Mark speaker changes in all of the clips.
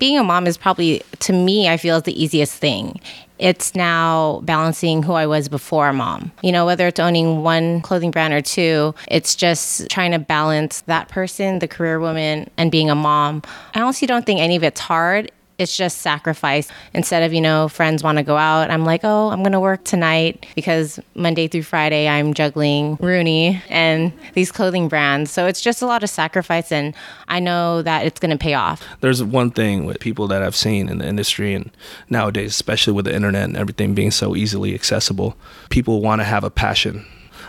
Speaker 1: being a mom is probably to me I feel is the easiest thing. It's now balancing who I was before mom. You know, whether it's owning one clothing brand or two, it's just trying to balance that person, the career woman, and being a mom. I honestly don't think any of it's hard it's just sacrifice. Instead of, you know, friends want to go out, I'm like, oh, I'm going to work tonight because Monday through Friday I'm juggling Rooney and these clothing brands. So it's just a lot of sacrifice and I know that it's going to pay off.
Speaker 2: There's one thing with people that I've seen in the industry and nowadays, especially with the internet and everything being so easily accessible, people want to have a passion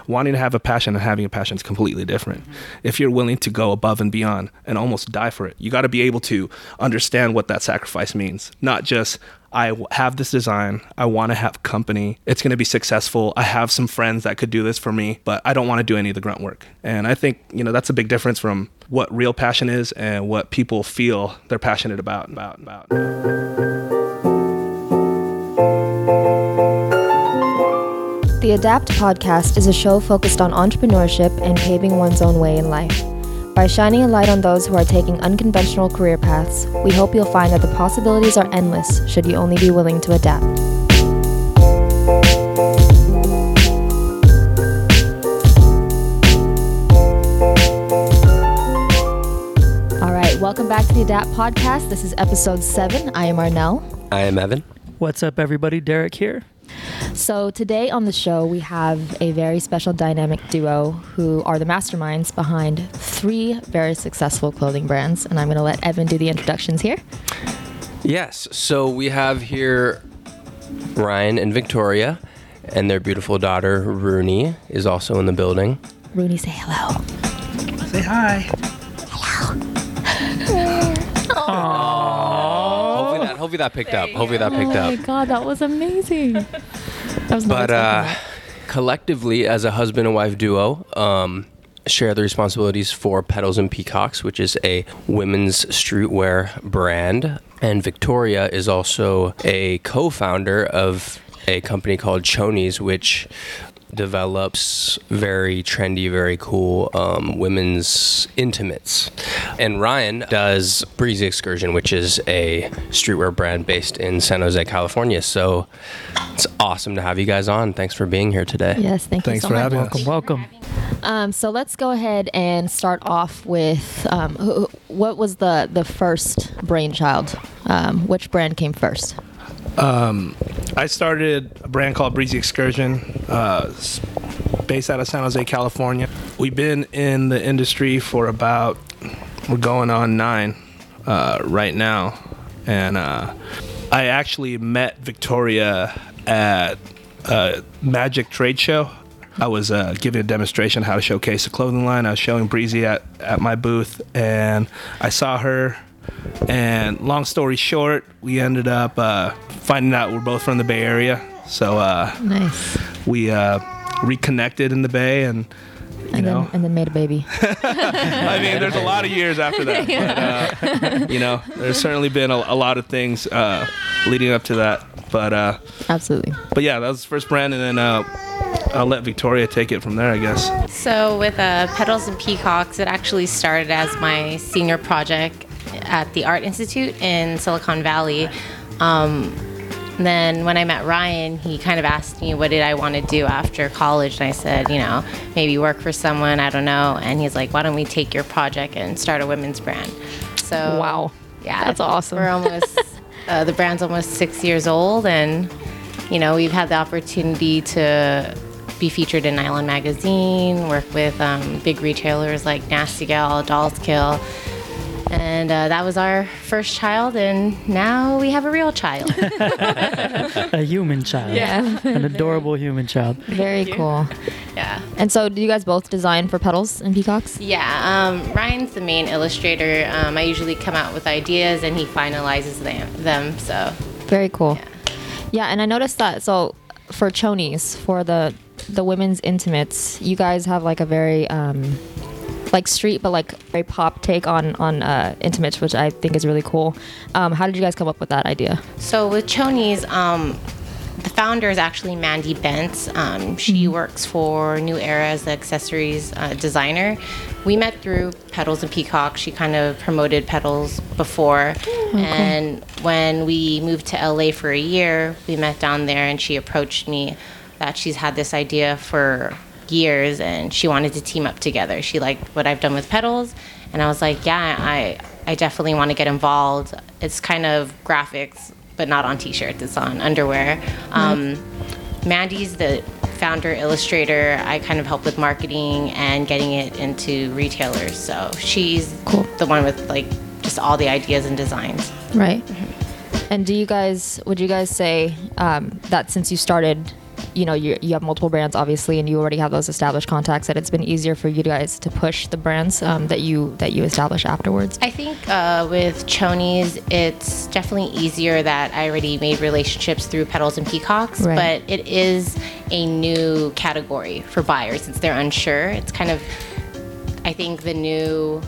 Speaker 2: wanting to have a passion and having a passion is completely different. Mm-hmm. If you're willing to go above and beyond and almost die for it, you got to be able to understand what that sacrifice means. Not just, I have this design, I want to have company, it's going to be successful. I have some friends that could do this for me, but I don't want to do any of the grunt work. And I think, you know, that's a big difference from what real passion is and what people feel they're passionate about about about.
Speaker 3: The Adapt podcast is a show focused on entrepreneurship and paving one's own way in life. By shining a light on those who are taking unconventional career paths, we hope you'll find that the possibilities are endless should you only be willing to adapt. All right, welcome back to the Adapt podcast. This is episode seven. I am Arnell.
Speaker 4: I am Evan.
Speaker 5: What's up, everybody? Derek here.
Speaker 3: So, today on the show, we have a very special dynamic duo who are the masterminds behind three very successful clothing brands. And I'm going to let Evan do the introductions here.
Speaker 4: Yes. So, we have here Ryan and Victoria, and their beautiful daughter, Rooney, is also in the building.
Speaker 3: Rooney, say hello.
Speaker 2: Say hi.
Speaker 4: Hopefully that, picked up. Hopefully that picked up.
Speaker 3: oh my god, that was amazing. That was not
Speaker 4: But uh, collectively, as a husband and wife duo, um, share the responsibilities for Petals and Peacocks, which is a women's streetwear brand. And Victoria is also a co founder of a company called Chonies, which develops very trendy, very cool um, women's intimates. And Ryan does Breezy Excursion, which is a streetwear brand based in San Jose, California. So it's awesome to have you guys on. Thanks for being here today.
Speaker 3: Yes, thank
Speaker 2: Thanks
Speaker 3: you so
Speaker 2: for
Speaker 3: much.
Speaker 2: having us.
Speaker 5: Welcome, welcome.
Speaker 3: Um, so let's go ahead and start off with um, who, what was the the first brainchild? Um, which brand came first?
Speaker 2: I started a brand called Breezy Excursion, uh, based out of San Jose, California. We've been in the industry for about, we're going on nine uh, right now. And uh, I actually met Victoria at a Magic Trade Show. I was uh, giving a demonstration how to showcase a clothing line. I was showing Breezy at, at my booth, and I saw her. And long story short, we ended up uh, finding out we're both from the Bay Area. So uh,
Speaker 3: Nice.
Speaker 2: we uh, reconnected in the Bay, and you
Speaker 3: And
Speaker 2: know,
Speaker 3: then and then made a baby.
Speaker 2: I mean, there's a lot of years after that. But, uh, you know, there's certainly been a, a lot of things uh, leading up to that. But uh,
Speaker 3: Absolutely.
Speaker 2: but yeah, that was the first brand, and then uh, I'll let Victoria take it from there, I guess.
Speaker 1: So with uh, Petals and Peacocks, it actually started as my senior project at the Art Institute in Silicon Valley. Um, then when I met Ryan, he kind of asked me what did I want to do after college, and I said, you know, maybe work for someone, I don't know. And he's like, why don't we take your project and start a women's brand? So
Speaker 3: Wow.
Speaker 1: yeah,
Speaker 3: That's awesome.
Speaker 1: We're almost uh, the brand's almost six years old, and you know we've had the opportunity to be featured in Nylon magazine, work with um, big retailers like Nasty Gal, Dolls Kill. And uh, that was our first child, and now we have a real child.
Speaker 5: A human child.
Speaker 3: Yeah.
Speaker 5: An adorable human child.
Speaker 3: Very cool.
Speaker 1: yeah.
Speaker 3: And so, do you guys both design for petals and peacocks?
Speaker 1: Yeah, um, Ryan's the main illustrator. Um, I usually come out with ideas, and he finalizes them. them so
Speaker 3: Very cool.
Speaker 1: Yeah.
Speaker 3: Yeah, and I noticed that. So, for chonies, for the the women's intimates, you guys have like a very um, like street, but like very pop take on on uh, intimates, which I think is really cool. Um, how did you guys come up with that idea?
Speaker 1: So with Chonies, um, the founder is actually Mandy Bentz. Um, she works for New Era as the accessories uh, designer. We met through Petals and Peacock. She kind of promoted Petals before. and when we moved to LA for a year, we met down there and she approached me that she's had this idea for years and she wanted to team up together. She liked what I've done with Petals. And I was like, yeah, I, I definitely want to get involved. It's kind of graphics, but not on t shirts, it's on underwear. Um, Mandy's the founder illustrator. I kind of help with marketing and getting it into retailers. So she's
Speaker 3: Cool.
Speaker 1: the one with like just all the ideas and designs.
Speaker 3: Right. And do you guys, would you guys say um, that since you started, you know, you, you have multiple brands obviously, and you already have those established contacts, that it's been easier for you guys to push the brands um, that you that you establish afterwards?
Speaker 1: I think uh, with Chonies, it's definitely easier that I already made relationships through Petals and Peacocks,
Speaker 3: Right.
Speaker 1: but it is a new category for buyers since they're unsure. It's kind of, I think, the new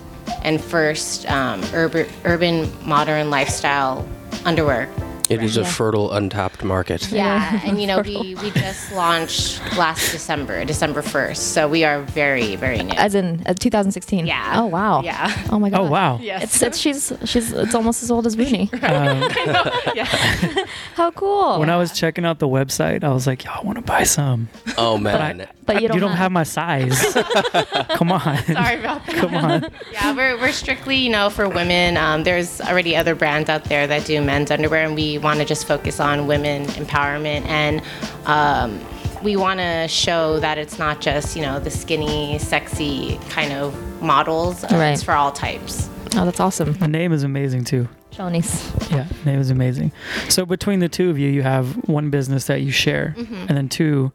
Speaker 1: and first um, urban, urban modern lifestyle underwear.
Speaker 4: It is a
Speaker 3: Yeah.
Speaker 4: fertile, untapped market.
Speaker 1: Yeah, and you know, we, we just launched last December, December 1st, so we are very, very new.
Speaker 3: As in uh, 2016.
Speaker 1: Yeah.
Speaker 3: Oh wow.
Speaker 1: Yeah.
Speaker 3: Oh my god.
Speaker 5: Oh wow.
Speaker 1: Yes.
Speaker 3: It's, it's she's she's it's almost as old as Rooney.
Speaker 5: Um,
Speaker 3: How cool.
Speaker 5: when I was checking out the website, I was like, "Yo, I want to buy some."
Speaker 4: Oh
Speaker 5: But,
Speaker 4: man.
Speaker 5: I,
Speaker 3: But you don't
Speaker 5: have.
Speaker 3: have-
Speaker 5: my size. Come on.
Speaker 1: Sorry about that.
Speaker 5: Come on.
Speaker 1: Yeah, we're, we're strictly, you know, for women. Um, there's already other brands out there that do men's underwear, and we want to just focus on women empowerment. And um, we want to show that it's not just, you know, the skinny, sexy kind of models. Uh,
Speaker 3: Right.
Speaker 1: It's for all types.
Speaker 3: Oh, that's awesome.
Speaker 5: The name is amazing too.
Speaker 3: Chonies.
Speaker 5: Yeah, name is amazing. So between the two of you, you have one business that you share,
Speaker 1: Mm-hmm.
Speaker 5: and then two,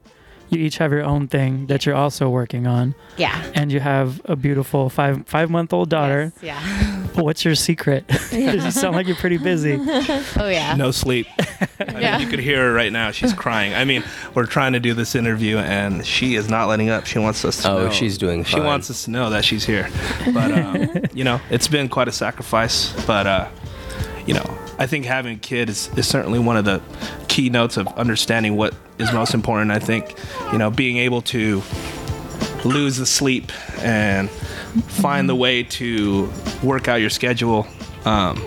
Speaker 5: you each have your own thing that you're also working on,
Speaker 1: Yeah.
Speaker 5: and you have a beautiful five five month old daughter.
Speaker 1: Yes, yeah.
Speaker 5: What's your secret? 'Cause you sound like you're pretty busy.
Speaker 1: Oh, yeah.
Speaker 2: No sleep. I mean,
Speaker 1: Yeah.
Speaker 2: you could hear her right now. She's crying. I mean, we're trying to do this interview, and she is not letting up. She wants us to
Speaker 4: Oh,
Speaker 2: know.
Speaker 4: she's doing
Speaker 2: She wants us to know that she's here. But um, you know, it's been quite a sacrifice. But uh, you know, I think having a kid is, is certainly one of the keynotes of understanding what is most important. I think, you know, being able to lose the sleep and find the way to work out your schedule. Um,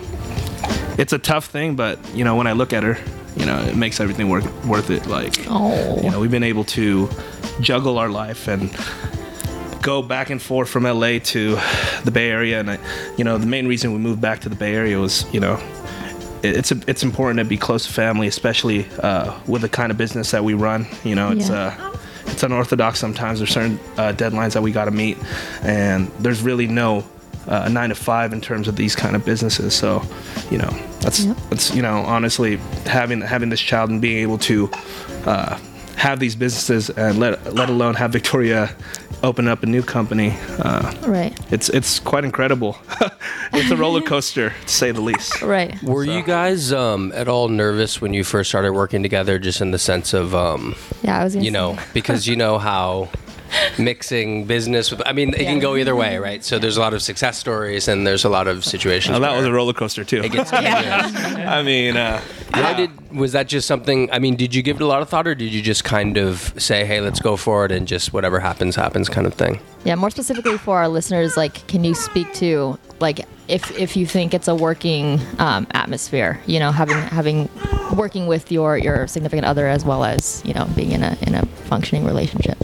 Speaker 2: it's a tough thing, but you know, when I look at her, you know, it makes everything worth worth it. Like,
Speaker 3: Oh.
Speaker 2: you know, we've been able to juggle our life and go back and forth from LA to the Bay Area. And I, you know, the main reason we moved back to the Bay Area was, you know, it- it's it's important to be close to family, especially uh, with the kind of business that we run. You know, it's
Speaker 3: Yeah.
Speaker 2: uh, it's unorthodox sometimes. There's certain uh, deadlines that we got to meet, and there's really no uh, nine to five in terms of these kind of businesses. So, you know, that's
Speaker 3: Yep.
Speaker 2: that's you know, honestly, having having this child and being able to uh, have these businesses and let let alone have Victoria open up a new company. Uh,
Speaker 3: Right.
Speaker 2: it's it's quite incredible. it's a roller coaster to say the least.
Speaker 3: Right.
Speaker 4: Were you guys um, at all nervous when you first started working together, just in the sense of, um,
Speaker 3: Yeah, I was
Speaker 4: you
Speaker 3: say-
Speaker 4: know, because you know how mixing business with, I mean, it can go either way, right? So there's a lot of success stories and there's a lot of situations.
Speaker 2: Now, that was a roller coaster too.
Speaker 4: It gets
Speaker 2: I mean, uh,
Speaker 4: Why did was that just something? I mean, did you give it a lot of thought, or did you just kind of say, "Hey, let's go for it," and just whatever happens, happens, kind of thing?
Speaker 3: Yeah, more specifically for our listeners, like, can you speak to like if if you think it's a working um, atmosphere? You know, having having working with your your significant other as well as you know being in a in a functioning relationship.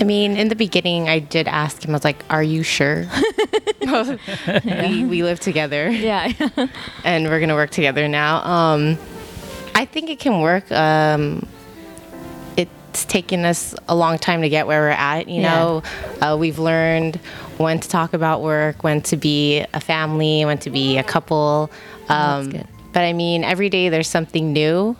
Speaker 1: I mean, in the beginning, I did ask him, I was like, Are you sure? we, we live together.
Speaker 3: Yeah.
Speaker 1: and we're gonna work together now. Um, I think it can work. Um, it's taken us a long time to get where we're at. You
Speaker 3: Yeah.
Speaker 1: know, uh, we've learned when to talk about work, when to be a family, when to be a couple.
Speaker 3: that's
Speaker 1: Um,
Speaker 3: good.
Speaker 1: But I mean, every day there's something new.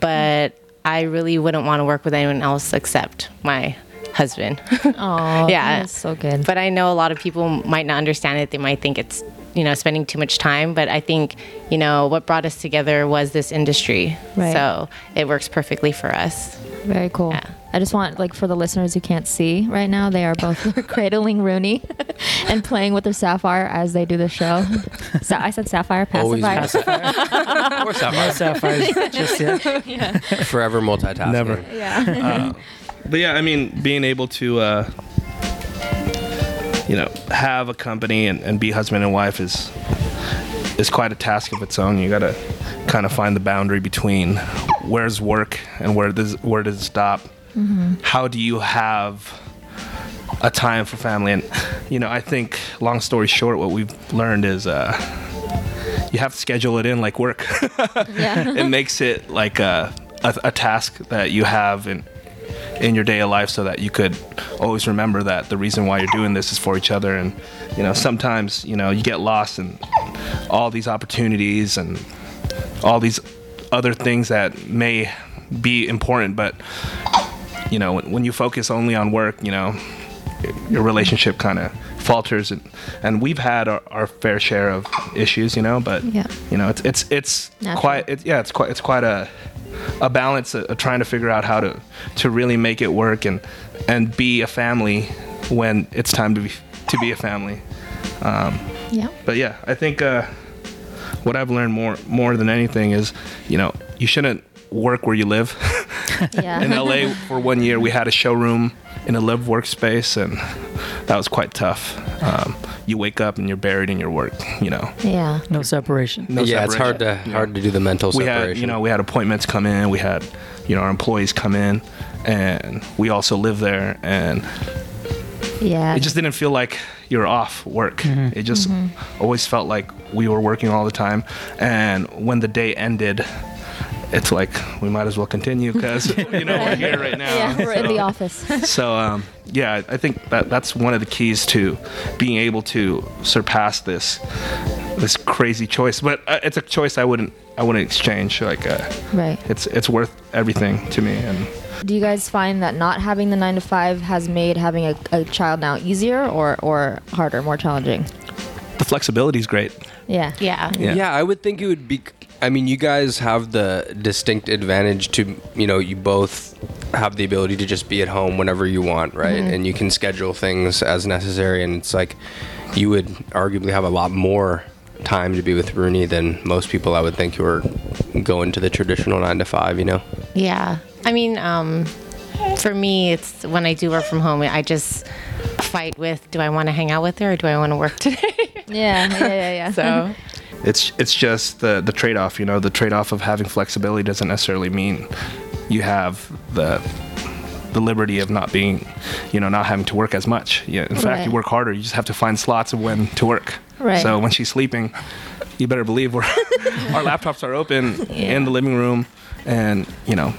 Speaker 1: But I really wouldn't want to work with anyone else except my husband.
Speaker 3: Oh,
Speaker 1: Yeah.
Speaker 3: that's so good.
Speaker 1: but I know a lot of people might not understand it. They might think it's, you know, spending too much time. But I think, you know, what brought us together was this industry.
Speaker 3: Right.
Speaker 1: So it works perfectly for us.
Speaker 3: Very cool.
Speaker 1: Yeah.
Speaker 3: I just want like for the listeners who can't see right now, they are both cradling Rooney and playing with their sapphire as they do the show. Sa- I said sapphire,
Speaker 4: Always
Speaker 3: pacifier.
Speaker 4: Or
Speaker 5: No
Speaker 4: sapphire.
Speaker 5: sapphires just yet.
Speaker 4: Forever multitasking.
Speaker 2: Never.
Speaker 3: yeah.
Speaker 2: Uh, but yeah, I mean, being able to, uh, you know, have a company and, and be husband and wife is is quite a task of its own. You got to kind of find the boundary between where's work and where does where does it stop. How do you have a time for family? And you know, I think, long story short, what we've learned is. Uh, you have to schedule it in like work.
Speaker 3: yeah.
Speaker 2: it makes it like a, a, a task that you have in in your day of life so that you could always remember that the reason why you're doing this is for each other and you know sometimes you know you get lost in all these opportunities and all these other things that may be important but you know when, when you focus only on work you know your relationship kind of falters and and we've had our, our fair share of issues you know but
Speaker 3: Yeah.
Speaker 2: you know it's it's it's
Speaker 3: Natural.
Speaker 2: quite it, yeah it's quite it's quite a a balance of, trying to figure out how to to really make it work and and be a family when it's time to be to be a family um,
Speaker 3: Yeah.
Speaker 2: but yeah i think uh, what i've learned more more than anything is you know you shouldn't work where you live
Speaker 3: Yeah.
Speaker 2: in la for one year we had a showroom in a live workspace and that was quite tough um, you wake up and you're buried in your work you know
Speaker 3: yeah.
Speaker 5: No separation.
Speaker 2: no
Speaker 4: yeah, it's hard to.
Speaker 2: Yeah
Speaker 4: hard to do the mental
Speaker 2: we
Speaker 4: separation.
Speaker 2: had you know we had appointments come in we had you know our employees come in and we also live there and
Speaker 3: Yeah.
Speaker 2: it just didn't feel like you're off work it just always felt like we were working all the time and when the day ended it's like we might as well continue because you know we're here right now
Speaker 3: yeah, we're in the office.
Speaker 2: so um, yeah, I think that that's one of the keys to being able to surpass this this crazy choice. But uh, it's a choice I wouldn't I wouldn't exchange. Like uh,
Speaker 3: right.
Speaker 2: it's it's worth everything to me. And
Speaker 3: Do you guys find that not having the nine to five has made having a, a child now easier or, or harder, more challenging?
Speaker 2: the flexibility is great.
Speaker 3: Yeah.
Speaker 1: Yeah.
Speaker 2: Yeah.
Speaker 4: Yeah. I would think it would be. I mean, you guys have the distinct advantage to, you know, you both have the ability to just be at home whenever you want, right? And you can schedule things as necessary. And it's like you would arguably have a lot more time to be with Rooney than most people I would think who are going to the traditional nine to five, you know?
Speaker 1: Yeah. I mean, um, for me, it's when I do work from home, I just fight with do I want to hang out with her or do I want to work today?
Speaker 3: Yeah. Yeah. Yeah. yeah.
Speaker 1: so,
Speaker 2: It's it's just the the trade off. You know, the trade off of having flexibility doesn't necessarily mean you have the the liberty of not being, you know, not having to work as much. Yeah, in fact,
Speaker 3: Right.
Speaker 2: you work harder. You just have to find slots of when to work.
Speaker 3: Right.
Speaker 2: So when she's sleeping, you better believe we're our laptops are open in the living room, and you know,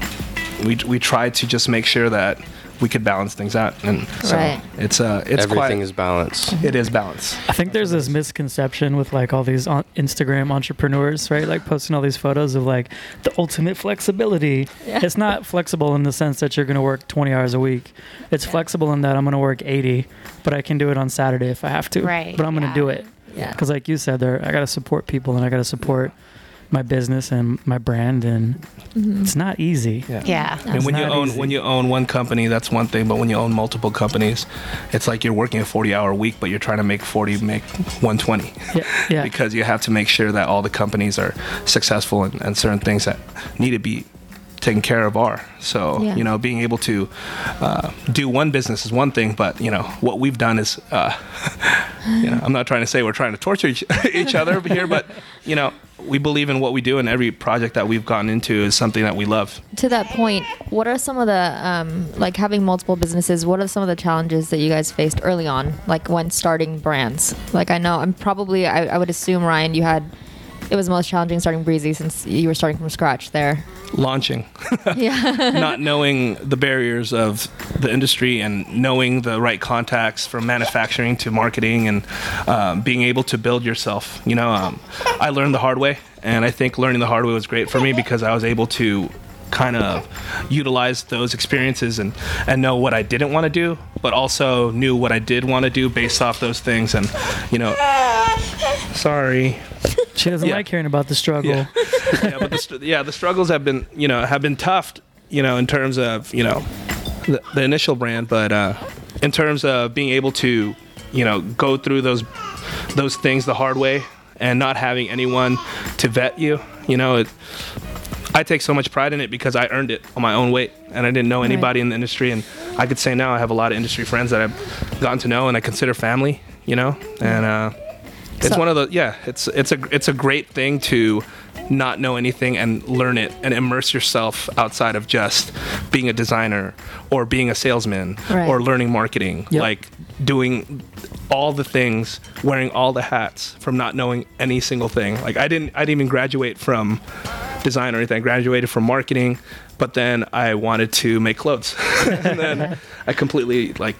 Speaker 2: we we try to just make sure that we could balance things out, and so
Speaker 3: Right.
Speaker 2: it's uh it's
Speaker 4: Everything
Speaker 2: quite,
Speaker 4: is balanced.
Speaker 2: it is balance.
Speaker 5: I think there's this misconception with like all these on- Instagram entrepreneurs, right? Like posting all these photos of like the ultimate flexibility. It's not flexible in the sense that you're going to work 20 hours a week. It's flexible in that I'm going to work 80, but I can do it on Saturday if I have to.
Speaker 1: Right,
Speaker 5: But I'm going to
Speaker 1: yeah.
Speaker 5: do it.
Speaker 3: Yeah.
Speaker 5: Because like you said, there I got to support people and I got to support my business and my brand, and mm-hmm. it's not easy.
Speaker 1: yeah.
Speaker 2: And when you own
Speaker 5: easy.
Speaker 2: when you own one company, that's one thing. But when you own multiple companies, it's like you're working a 40 hour week, but you're trying to make 40 make 120
Speaker 5: Yeah. Yeah.
Speaker 2: because you have to make sure that all the companies are successful and, and certain things that need to be taken care of are. So
Speaker 3: Yeah.
Speaker 2: you know, being able to uh, do one business is one thing, but you know what we've done is, uh, you know, I'm not trying to say we're trying to torture each, each other here, but you know, we believe in what we do, and every project that we've gotten into is something that we love.
Speaker 3: to that point, what are some of the um, like having multiple businesses? What are some of the challenges that you guys faced early on, like when starting brands? Like I know I'm probably I, I would assume Ryan, you had it was most challenging starting Breezy since you were starting from scratch there.
Speaker 2: Launching.
Speaker 3: Yeah,
Speaker 2: not knowing the barriers of the industry and knowing the right contacts from manufacturing to marketing and um, being able to build yourself. You know, um, I learned the hard way, and I think learning the hard way was great for me because I was able to kind of utilize those experiences and, and know what I didn't want to do, but also knew what I did want to do based off those things. And, you know, sorry.
Speaker 5: She doesn't
Speaker 2: Yeah.
Speaker 5: like hearing about the struggle.
Speaker 2: Yeah, yeah but the, str- yeah, the struggles have been, you know, have been tough, you know, in terms of, you know, the, the initial brand, but uh, in terms of being able to, you know, go through those those things the hard way and not having anyone to vet you, you know, it, I take so much pride in it because I earned it on my own weight, and I didn't know anybody in the industry, and I could say now I have a lot of industry friends that I've gotten to know and I consider family, you know, and uh, it's
Speaker 3: So-
Speaker 2: one of the yeah, it's it's a it's a great thing to not know anything and learn it and immerse yourself outside of just being a designer or being a salesman
Speaker 3: Right.
Speaker 2: or learning marketing
Speaker 5: Yep.
Speaker 2: like doing all the things wearing all the hats from not knowing any single thing like i didn't i didn't even graduate from design or anything i graduated from marketing but then i wanted to make clothes and then i completely like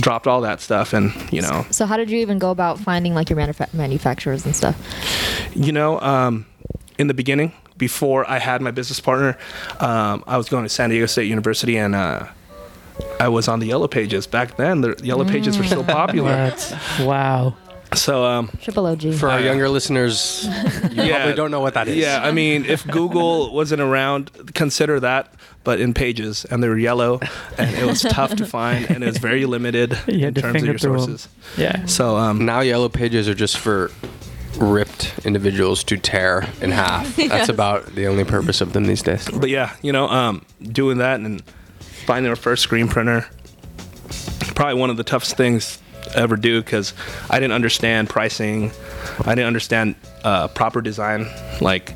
Speaker 2: dropped all that stuff and you know
Speaker 3: So how did you even go about finding like your manufa- manufacturers and stuff?
Speaker 2: You know, um, in the beginning, before I had my business partner, um, I was going to San Diego State University and uh, I was on the Yellow Pages. Back then, the Yellow Pages were still popular.
Speaker 5: Wow.
Speaker 2: So, um,
Speaker 3: Triple OG.
Speaker 4: For our younger listeners, you
Speaker 2: yeah,
Speaker 4: probably don't know what that is.
Speaker 2: Yeah, I mean, if Google wasn't around, consider that, but in Pages, and they were yellow, and it was tough to find, and it was very limited in terms of your
Speaker 5: through 'em.
Speaker 2: sources.
Speaker 5: Yeah.
Speaker 2: So, um,
Speaker 4: Now yellow pages are just for ripped individuals to tear in half. That's about the only purpose of them these days.
Speaker 2: but yeah, you know, um, doing that and finding our first screen printer, probably one of the toughest things to ever do because I didn't understand pricing, I didn't understand uh, proper design. Like,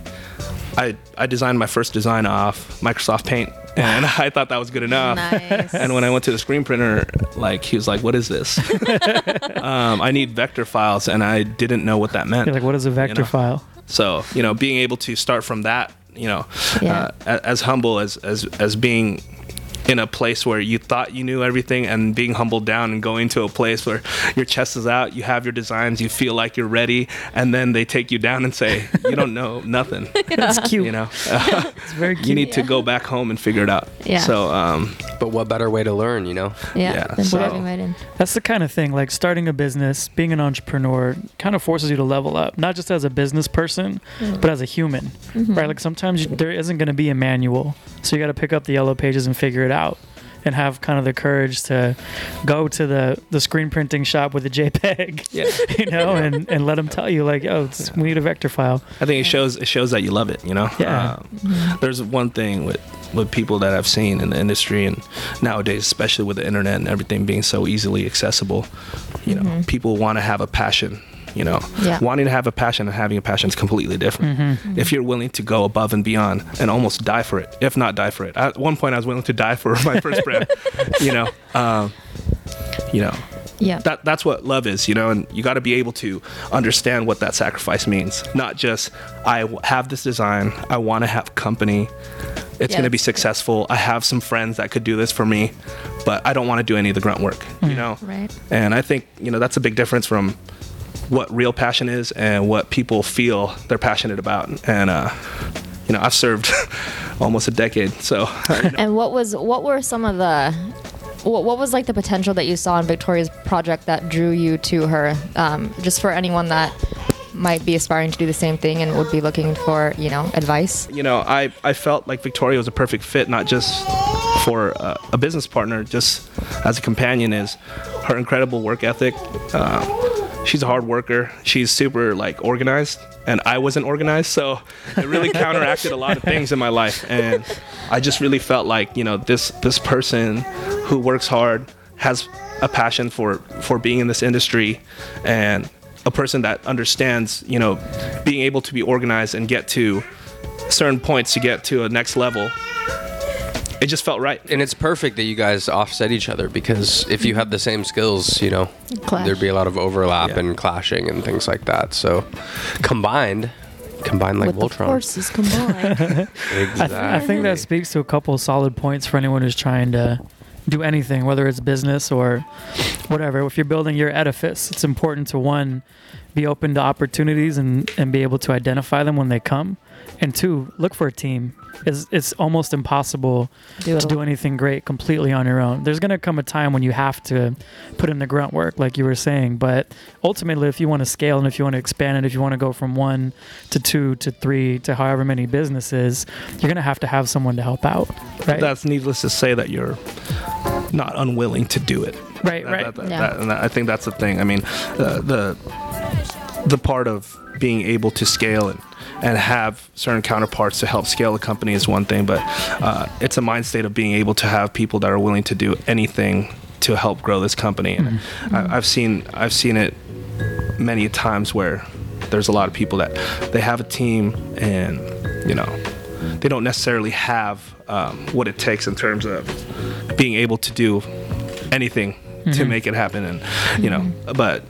Speaker 2: I I designed my first design off Microsoft Paint, and I thought that was good enough.
Speaker 3: Nice.
Speaker 2: And when I went to the screen printer, like he was like, "What is this?" um, I need vector files, and I didn't know what that meant.
Speaker 5: You're like, what is a vector
Speaker 2: know.
Speaker 5: file?
Speaker 2: So you know, being able to start from that, you know,
Speaker 3: Yeah.
Speaker 2: uh, a- as humble as as as being in a place where you thought you knew everything and being humbled down and going to a place where your chest is out, you have your designs, you feel like you're ready, and then they take you down and say you don't know nothing.
Speaker 5: That's cute.
Speaker 2: You know,
Speaker 5: It's very cute.
Speaker 2: you need to go back home and figure it out.
Speaker 3: Yeah.
Speaker 2: So um,
Speaker 4: But what better way to learn, you know?
Speaker 3: yeah.
Speaker 2: yeah,
Speaker 3: Then
Speaker 2: so-
Speaker 3: diving right in.
Speaker 5: That's the kind of thing, like starting a business, being an entrepreneur, kind of forces you to level up, not just as a business person, but as a human, right? Like sometimes you, there isn't going to be a manual, so you got to pick up the yellow pages and figure it out, and have kind of the courage to go to the the screen printing shop with a JPEG,
Speaker 2: yeah,
Speaker 5: you know, and and let them tell you like, oh, it's, we need a vector file.
Speaker 2: I think it shows it shows that you love it. You know,
Speaker 5: Yeah.
Speaker 2: Um, there's one thing with with people that I've seen in the industry and nowadays, especially with the internet and everything being so easily accessible. You know, people want to have a passion. You know,
Speaker 3: Yeah.
Speaker 2: wanting to have a passion and having a passion is completely different. If you're willing to go above and beyond and almost die for it, if not die for it. At one point, I was willing to die for my first brand. You know, um, you know,
Speaker 3: Yeah.
Speaker 2: that that's what love is, you know, and you got to be able to understand what that sacrifice means. Not just I have this design, I want to have company. It's
Speaker 3: Yeah,
Speaker 2: going to be successful. I have some friends that could do this for me, but I don't want to do any of the grunt work, you know.
Speaker 3: Right.
Speaker 2: And I think, you know, that's a big difference from what real passion is and what people feel they're passionate about. And uh you know, I've served almost a decade, so
Speaker 3: And what was what were some of the what, what was like the potential that you saw in Victoria's project that drew you to her? Um, just for anyone that might be aspiring to do the same thing and would be looking for you know advice.
Speaker 2: you know, I, I felt like Victoria was a perfect fit, not just for uh, a business partner, just as a companion, is her incredible work ethic. Uh, she's a hard worker. She's super like organized, and I wasn't organized, so it really counteracted a lot of things in my life. And I just really felt like you know this this person who works hard has a passion for for being in this industry, and a person that understands you know being able to be organized and get to certain points to get to a next level. It just felt right.
Speaker 4: And it's perfect that you guys offset each other because if you have the same skills, you know,
Speaker 3: Clash.
Speaker 4: there'd be a lot of overlap
Speaker 2: Yeah.
Speaker 4: and clashing and things like that. So combined, combined like
Speaker 3: With the
Speaker 4: Voltron.
Speaker 3: forces combined.
Speaker 5: I, th- I think that speaks to a couple of solid points for anyone who's trying to do anything, whether it's business or whatever. If you're building your edifice, it's important to one, be open to opportunities and, and be able to identify them when they come. And two, look for a team. It's, it's almost impossible
Speaker 3: Do
Speaker 5: to do anything great completely on your own. There's going to come a time when you have to put in the grunt work, like you were saying. But ultimately, if you want to scale and if you want to expand and if you want to go from one to two to three to however many businesses, you're going to have to have someone to help out, right?
Speaker 2: That's needless to say that you're not unwilling to do it.
Speaker 5: Right,
Speaker 2: That-
Speaker 5: right.
Speaker 2: that- that-
Speaker 3: Yeah.
Speaker 2: that- and I think that's the thing. I mean, uh, the the part of being able to scale and and have certain counterparts to help scale a company is one thing, but uh, it's a mind state of being able to have people that are willing to do anything to help grow this company. And I, I've seen I've seen it many times where there's a lot of people that they have a team and you know they don't necessarily have um, what it takes in terms of being able to do anything to make it happen and you know but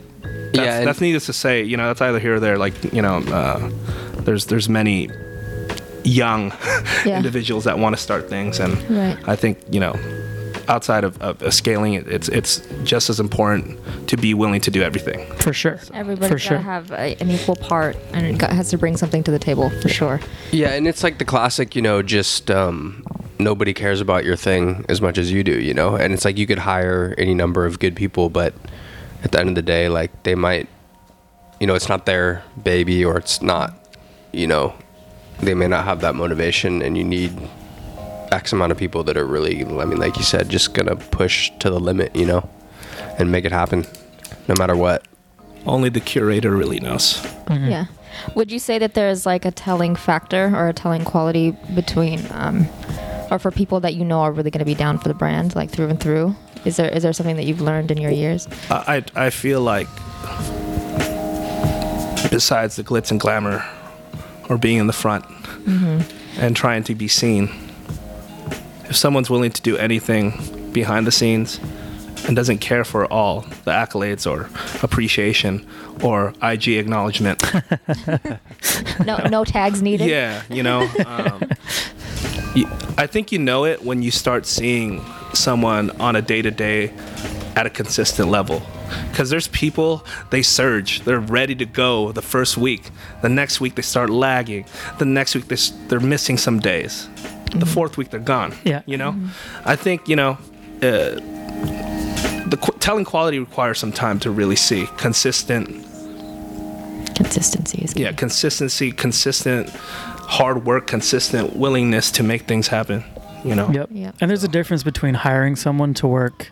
Speaker 2: that's,
Speaker 4: Yeah,
Speaker 2: that's needless to say you know that's either here or there like you know uh, there's there's many young
Speaker 3: Yeah.
Speaker 2: individuals that want to start things and
Speaker 3: Right.
Speaker 2: i think you know outside of, of, of scaling it it's it's just as important to be willing to do everything
Speaker 5: For sure.
Speaker 3: Everybody's
Speaker 5: For
Speaker 3: got
Speaker 5: sure.
Speaker 3: to have a, an equal part and it got, has to bring something to the table for sure.
Speaker 4: Yeah, and it's like the classic, you know, just um, nobody cares about your thing as much as you do, you know? And it's like you could hire any number of good people, but at the end of the day, like they might, you know, it's not their baby or it's not, you know, they may not have that motivation and you need X amount of people that are really, I mean, like you said, just gonna push to the limit, you know, and make it happen no matter what.
Speaker 2: only the curator really knows
Speaker 3: Yeah. Would you say that there's like a telling factor or a telling quality between, um, or for people that you know are really going to be down for the brand, like through and through? Is there is there something that you've learned in your years?
Speaker 2: I, I feel like besides the glitz and glamour or being in the front and trying to be seen, if someone's willing to do anything behind the scenes and doesn't care for all the accolades or appreciation or IG acknowledgement,
Speaker 3: No, no tags needed.
Speaker 2: yeah, you know, um, I think you know it when you start seeing someone on a day to day at a consistent level. Because there's people, they surge. They're ready to go the first week. The next week, they start lagging. The next week, they, they're missing some days. The fourth week, they're gone.
Speaker 5: Yeah.
Speaker 2: You know? I think, you know, uh, the qu- telling quality requires some time to really see consistent
Speaker 3: Consistency is key.
Speaker 2: yeah consistency consistent hard work consistent willingness to make things happen you know
Speaker 5: Yep.
Speaker 3: Yep.
Speaker 5: And there's a difference between hiring someone to work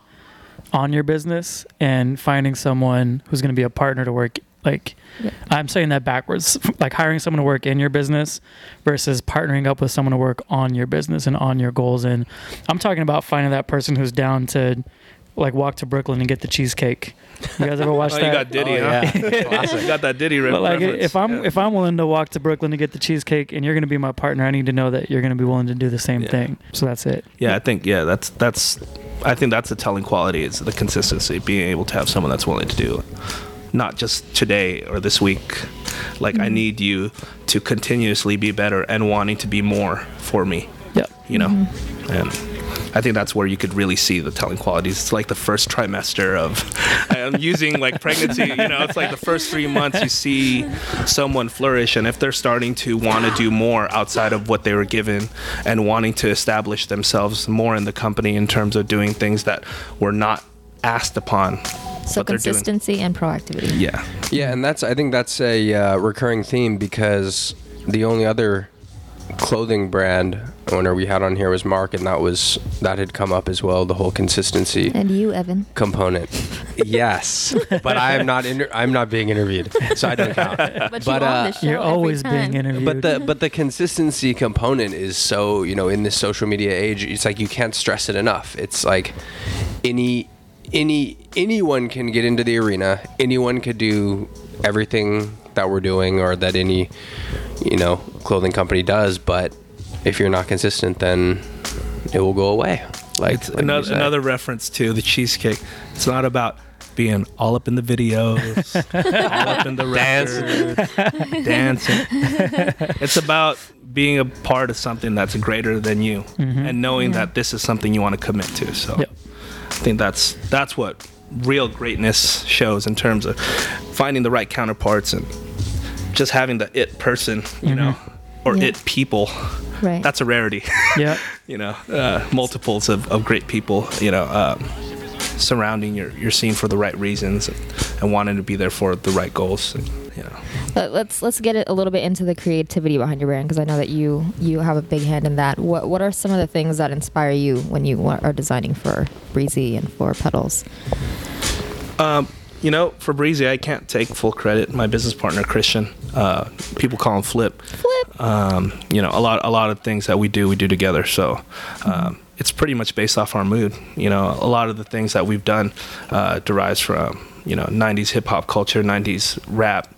Speaker 5: on your business and finding someone who's going to be a partner to work like
Speaker 3: Yeah.
Speaker 5: I'm saying that backwards. Like hiring someone to work in your business versus partnering up with someone to work on your business and on your goals and I'm talking about finding that person who's down to like walk to Brooklyn and get the cheesecake. You guys ever watch
Speaker 2: oh
Speaker 5: that?
Speaker 2: you got diddy
Speaker 4: Oh,
Speaker 2: huh
Speaker 4: yeah.
Speaker 2: you got that diddy re-
Speaker 5: But like,
Speaker 2: reference.
Speaker 5: if I'm
Speaker 2: Yeah.
Speaker 5: if I'm willing to walk to Brooklyn to get the cheesecake, and you're going to be my partner, I need to know that you're going to be willing to do the same
Speaker 2: Yeah.
Speaker 5: thing. So that's it.
Speaker 2: yeah i think yeah that's that's i think that's the telling quality is the consistency being able to have someone that's willing to do it not just today or this week like i mm-hmm. need you to continuously be better and wanting to be more for me
Speaker 5: Yep.
Speaker 2: you know mm-hmm. and i think that's where you could really see the telling qualities it's like the first trimester of i'm using like pregnancy you know it's like the first three months you see someone flourish and if they're starting to want to do more outside of what they were given and wanting to establish themselves more in the company in terms of doing things that were not asked upon
Speaker 3: So
Speaker 2: what they're doing.
Speaker 3: consistency and proactivity.
Speaker 2: yeah
Speaker 4: Yeah, and that's I think that's a uh, recurring theme because the only other clothing brand owner we had on here was Mark, and that was that had come up as well. The whole consistency
Speaker 3: And you, Evan.
Speaker 4: component. yes, but I am not. Inter- I'm not being interviewed, so I don't count.
Speaker 3: But,
Speaker 4: But,
Speaker 3: you
Speaker 4: uh,
Speaker 5: you're always
Speaker 3: time.
Speaker 5: being interviewed.
Speaker 4: But the but the consistency component is so you know in this social media age, it's like you can't stress it enough. It's like any any anyone can get into the arena. Anyone could do everything that we're doing or that any you know clothing company does. But if you're not consistent, then it will go away. Like,
Speaker 2: it's
Speaker 4: like
Speaker 2: another, another reference to the cheesecake. It's not about being all up in the videos, all up in the records, dancing. It's about being a part of something that's greater than you, mm-hmm. and knowing that this is something you want to commit to. So,
Speaker 5: Yep.
Speaker 2: I think that's that's what real greatness shows in terms of finding the right counterparts and just having the it person, you know, or
Speaker 3: Yeah.
Speaker 2: it people.
Speaker 3: Right.
Speaker 2: That's a rarity
Speaker 5: yeah,
Speaker 2: you know, uh, multiples of, of great people, you know, um, surrounding your, your scene for the right reasons and, and wanting to be there for the right goals. And, you know.
Speaker 3: But let's let's get it a little bit into the creativity behind your brand because I know that you you have a big hand in that. What what are some of the things that inspire you when you are designing for Breezy and for Petals?
Speaker 2: Um, you know, for Breezy, I can't take full credit. My business partner Christian, uh, people call him Flip.
Speaker 3: Flip.
Speaker 2: Um, you know, a lot a lot of things that we do, we do together. So. Um, it's pretty much based off our mood. You know, a lot of the things that we've done uh, derives from you know 90s hip hop culture, 90s rap,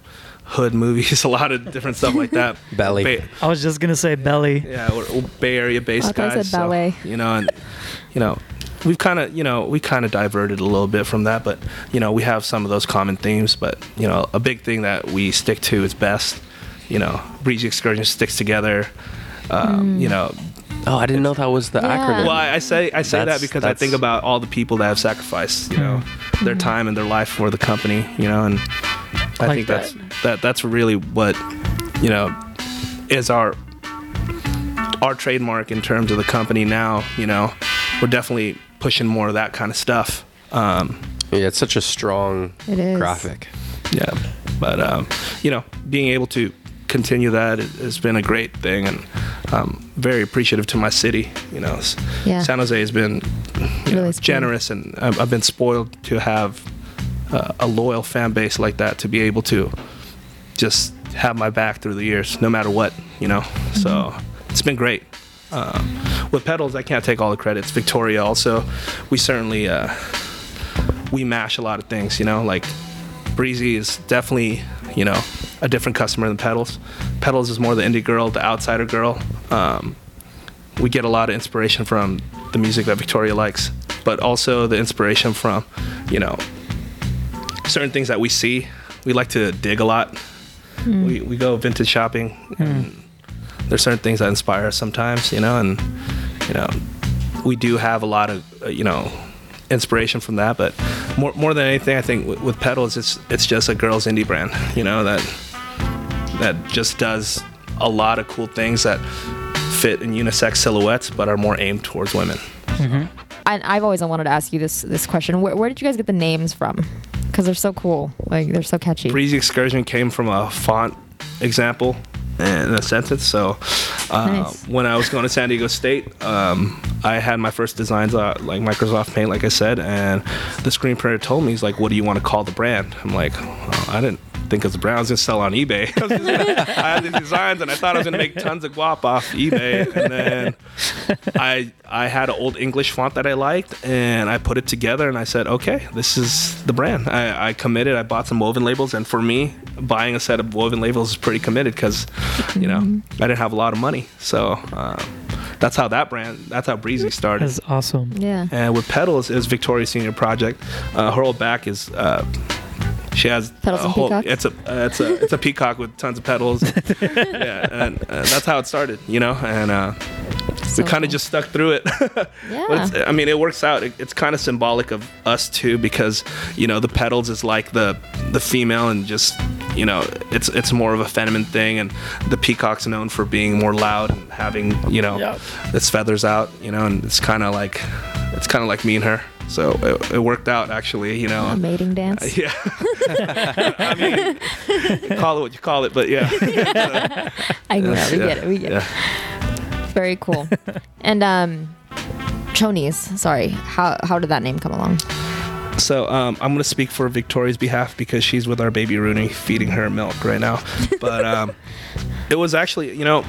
Speaker 2: hood movies, a lot of different stuff like that.
Speaker 4: Belly.
Speaker 2: Ba-
Speaker 5: I was just gonna say belly.
Speaker 2: yeah, we're, we're Bay Area based
Speaker 3: I thought I
Speaker 2: guys.
Speaker 3: said ballet.
Speaker 2: So, you know, and you know, we've kind of you know we kind of diverted a little bit from that, but you know we have some of those common themes. But you know, a big thing that we stick to is best. You know, Breezy Excursion sticks together. Um, You know,
Speaker 4: Oh, I didn't know that was the
Speaker 3: Yeah.
Speaker 4: acronym.
Speaker 2: well, I I say I say
Speaker 4: That's-
Speaker 2: that because I think about all the people that have sacrificed, you know, their time and their life for the company, you know, and I
Speaker 5: Like
Speaker 2: think
Speaker 5: that.
Speaker 2: that's that that's really what you know is our our trademark in terms of the company now. You know, we're definitely pushing more of that kind of stuff. Um,
Speaker 4: Yeah, it's such a strong
Speaker 3: It is.
Speaker 4: graphic.
Speaker 2: yeah, but um, you know, being able to continue that has been a great thing, and I'm very appreciative to my city. You know,
Speaker 3: Yeah.
Speaker 2: San Jose has been you know,
Speaker 3: Really spoiled.
Speaker 2: generous, and I've, I've been spoiled to have uh, a loyal fan base like that to be able to just have my back through the years, no matter what. You know, so
Speaker 3: Mm-hmm.
Speaker 2: it's been great. Um, with Petals, I can't take all the credits. Victoria also, we certainly uh, we mash a lot of things. You know, like Breezy is definitely you know a different customer than Petals. Petals is more the indie girl, the outsider girl. Um, we get a lot of inspiration from the music that Victoria likes, but also the inspiration from you know certain things that we see. We like to dig a lot. We, we go vintage shopping. And there's certain things that inspire us sometimes, you know, and you know we do have a lot of uh, you know inspiration from that. But more more than anything, I think with, with Petals, it's it's just a girls indie brand, you know that that just does a lot of cool things that fit in unisex silhouettes, but are more aimed towards women. Mhm.
Speaker 3: And I've always wanted to ask you this this question. Where, where did you guys get the names from? Because they're so cool. Like they're so catchy.
Speaker 2: Breezy Excursion came from a font example in a sentence. So uh,
Speaker 3: Nice.
Speaker 2: when I was going to San Diego State, um, I had my first designs uh, like Microsoft Paint, like I said, and the screen printer told me, he's like, what do you want to call the brand? I'm like, oh, I didn't think it was a brand. Going to sell on eBay. I, was I had these designs and I thought I was going to make tons of guap off eBay. And then I I had an old English font that I liked, and I put it together, and I said, okay, this is the brand. I, I committed. I bought some woven labels, and for me, buying a set of woven labels is pretty committed because, you know, I didn't have a lot of money. So uh, that's how that brand, that's how Breezy started.
Speaker 5: That's awesome.
Speaker 3: Yeah.
Speaker 2: And with Petals is Victoria's senior project. Uh, her whole back is. Uh, she has
Speaker 3: Petals
Speaker 2: a
Speaker 3: and
Speaker 2: whole,
Speaker 3: peacock?
Speaker 2: It's a uh, it's a it's a peacock with tons of petals. yeah, and uh, that's how it started, you know. And uh,
Speaker 3: So
Speaker 2: we kind of
Speaker 3: cool.
Speaker 2: just stuck through it. But it's,
Speaker 3: Yeah.
Speaker 2: I mean, it works out. It, it's kind of symbolic of us too, because you know the petals is like the the female, and just you know it's it's more of a feminine thing, and the peacock's known for being more loud and having you know
Speaker 5: Yep.
Speaker 2: its feathers out, you know, and it's kind of like it's kind of like me and her. So it, it worked out actually, you know.
Speaker 3: A mating dance.
Speaker 2: Yeah. I mean, call it what you call it, but yeah.
Speaker 3: I know. We
Speaker 2: Yeah,
Speaker 3: get it. We get
Speaker 2: yeah.
Speaker 3: it. Very cool. and um, Chonies. Sorry. How how did that name come along?
Speaker 2: So um, I'm going to speak for Victoria's behalf because she's with our baby Rooney, feeding her milk right now. But um, it was actually, you know,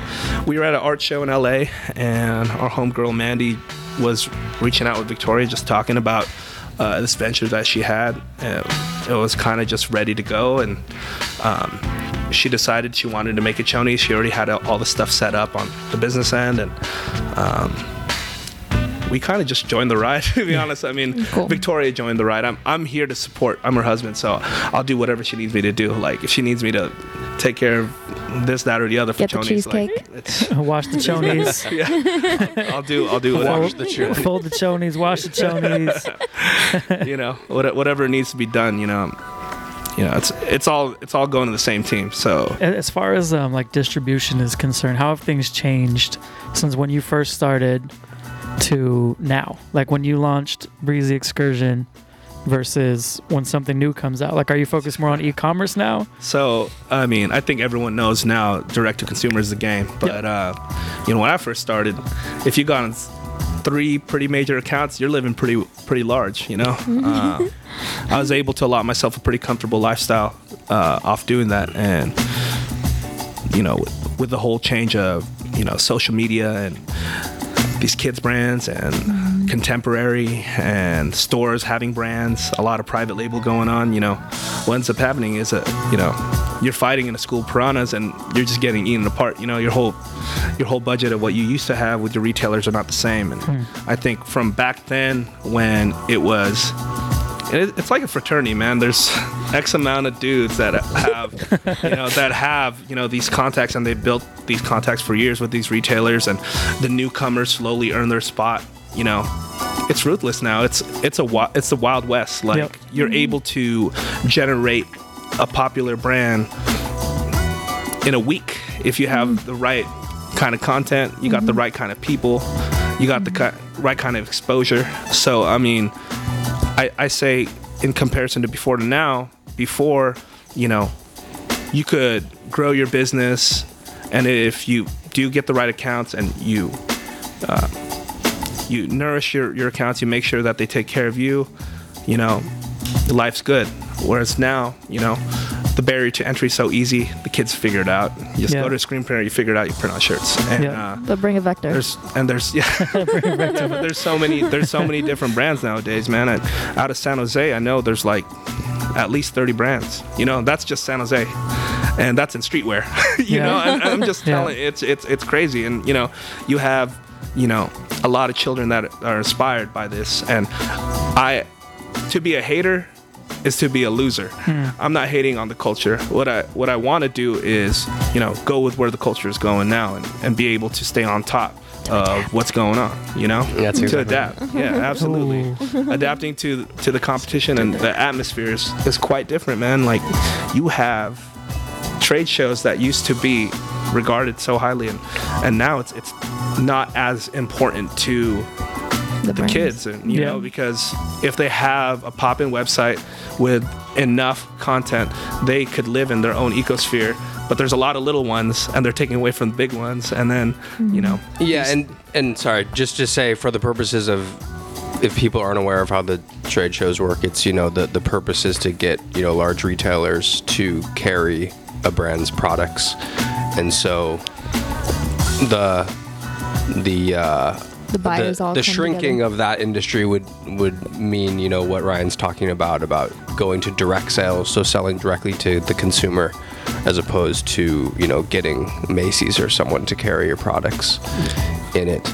Speaker 2: we were at an art show in LA, and our homegirl Mandy was reaching out with Victoria, just talking about uh, this venture that she had. And it was kind of just ready to go, and um, she decided she wanted to make a choni. She already had all the stuff set up on the business end, and um, we kind of just joined the ride. To be honest, I mean,
Speaker 3: Cool.
Speaker 2: Victoria joined the ride. I'm I'm here to support. I'm her husband, so I'll do whatever she needs me to do. Like if she needs me to take care of this, that, or the other for
Speaker 3: Get the
Speaker 2: chonies, like
Speaker 3: cheesecake.
Speaker 2: it's
Speaker 5: Wash the chonies.
Speaker 2: yeah. I'll do I'll do whatever.
Speaker 4: Wash the chili.
Speaker 5: Fold the chonies. Wash the chonies.
Speaker 2: you know, what- whatever needs to be done. You know, you know, it's it's all it's all going to the same team. So
Speaker 5: As far as um, like distribution is concerned, how have things changed since when you first started to now? Like when you launched Breezy Excursion versus when something new comes out? Like, are you focused more on e-commerce now?
Speaker 2: So, I mean, I think everyone knows now direct to consumer is the game. But, uh, you know, when I first started, if you got on three pretty major accounts, you're living pretty pretty large, you know? Uh, I was able to allot myself a pretty comfortable lifestyle uh, off doing that. And, you know, with, with the whole change of, you know, social media and these kids brands and contemporary and stores having brands a lot of private label going on you know. What ends up happening is that you know you're fighting in a school of piranhas and you're just getting eaten apart you know. Your whole your whole budget of what you used to have with your retailers are not the same. And hmm. i think from back then when it was it, it's like a fraternity, man. There's X amount of dudes that have, you know, that have, you know, these contacts and they've built these contacts for years with these retailers, and the newcomers slowly earn their spot. You know, it's ruthless now. It's it's a it's the wild west. Like
Speaker 5: Yep.
Speaker 2: you're able to generate a popular brand in a week if you have mm. the right kind of content, you got the mm-hmm. right kind of people, you got the mm-hmm. ki- right kind of exposure. So I mean. I, I say in comparison to before to now, before, you know, you could grow your business and if you do get the right accounts and you uh, you nourish your, your accounts, you make sure that they take care of you, you know, life's good. Whereas now, you know, the barrier to entry is so easy. The kids figure it out. You just
Speaker 5: Yeah.
Speaker 2: go to a screen printer, you figure it out, you print out shirts. And
Speaker 5: Yeah.
Speaker 2: uh,
Speaker 3: But bring a vector.
Speaker 2: there's and there's yeah, but there's so many there's so many different brands nowadays, man. And out of San Jose, I know there's like at least 30 brands. You know, that's just San Jose, and that's in streetwear. you
Speaker 5: Yeah.
Speaker 2: know, and, and I'm just
Speaker 5: Yeah.
Speaker 2: telling it's it's it's crazy. And you know, you have you know a lot of children that are inspired by this, and I to be a hater is to be a loser. I'm not hating on the culture. What I what I want to do is, you know, go with where the culture is going now and, and be able to stay on top of what's going on, you know?
Speaker 4: That's
Speaker 2: to
Speaker 4: exactly
Speaker 2: adapt. Yeah, absolutely. Adapting to to the competition and the atmosphere is, is quite different, man. Like you have trade shows that used to be regarded so highly and and now it's it's not as important to the
Speaker 3: brands.
Speaker 2: kids and you
Speaker 5: Yeah.
Speaker 2: know because if they have a pop-in website with enough content they could live in their own ecosphere but there's a lot of little ones and they're taking away from the big ones and then you know
Speaker 4: Yeah, and and sorry, just to say for the purposes of if people aren't aware of how the trade shows work, it's you know the the purpose is to get you know large retailers to carry a brand's products, and so the the uh,
Speaker 3: the buyers
Speaker 4: the,
Speaker 3: all
Speaker 4: the
Speaker 3: come
Speaker 4: shrinking
Speaker 3: together.
Speaker 4: of that industry would would mean you know what Ryan's talking about about going to direct sales, so selling directly to the consumer, as opposed to you know getting Macy's or someone to carry your products in it.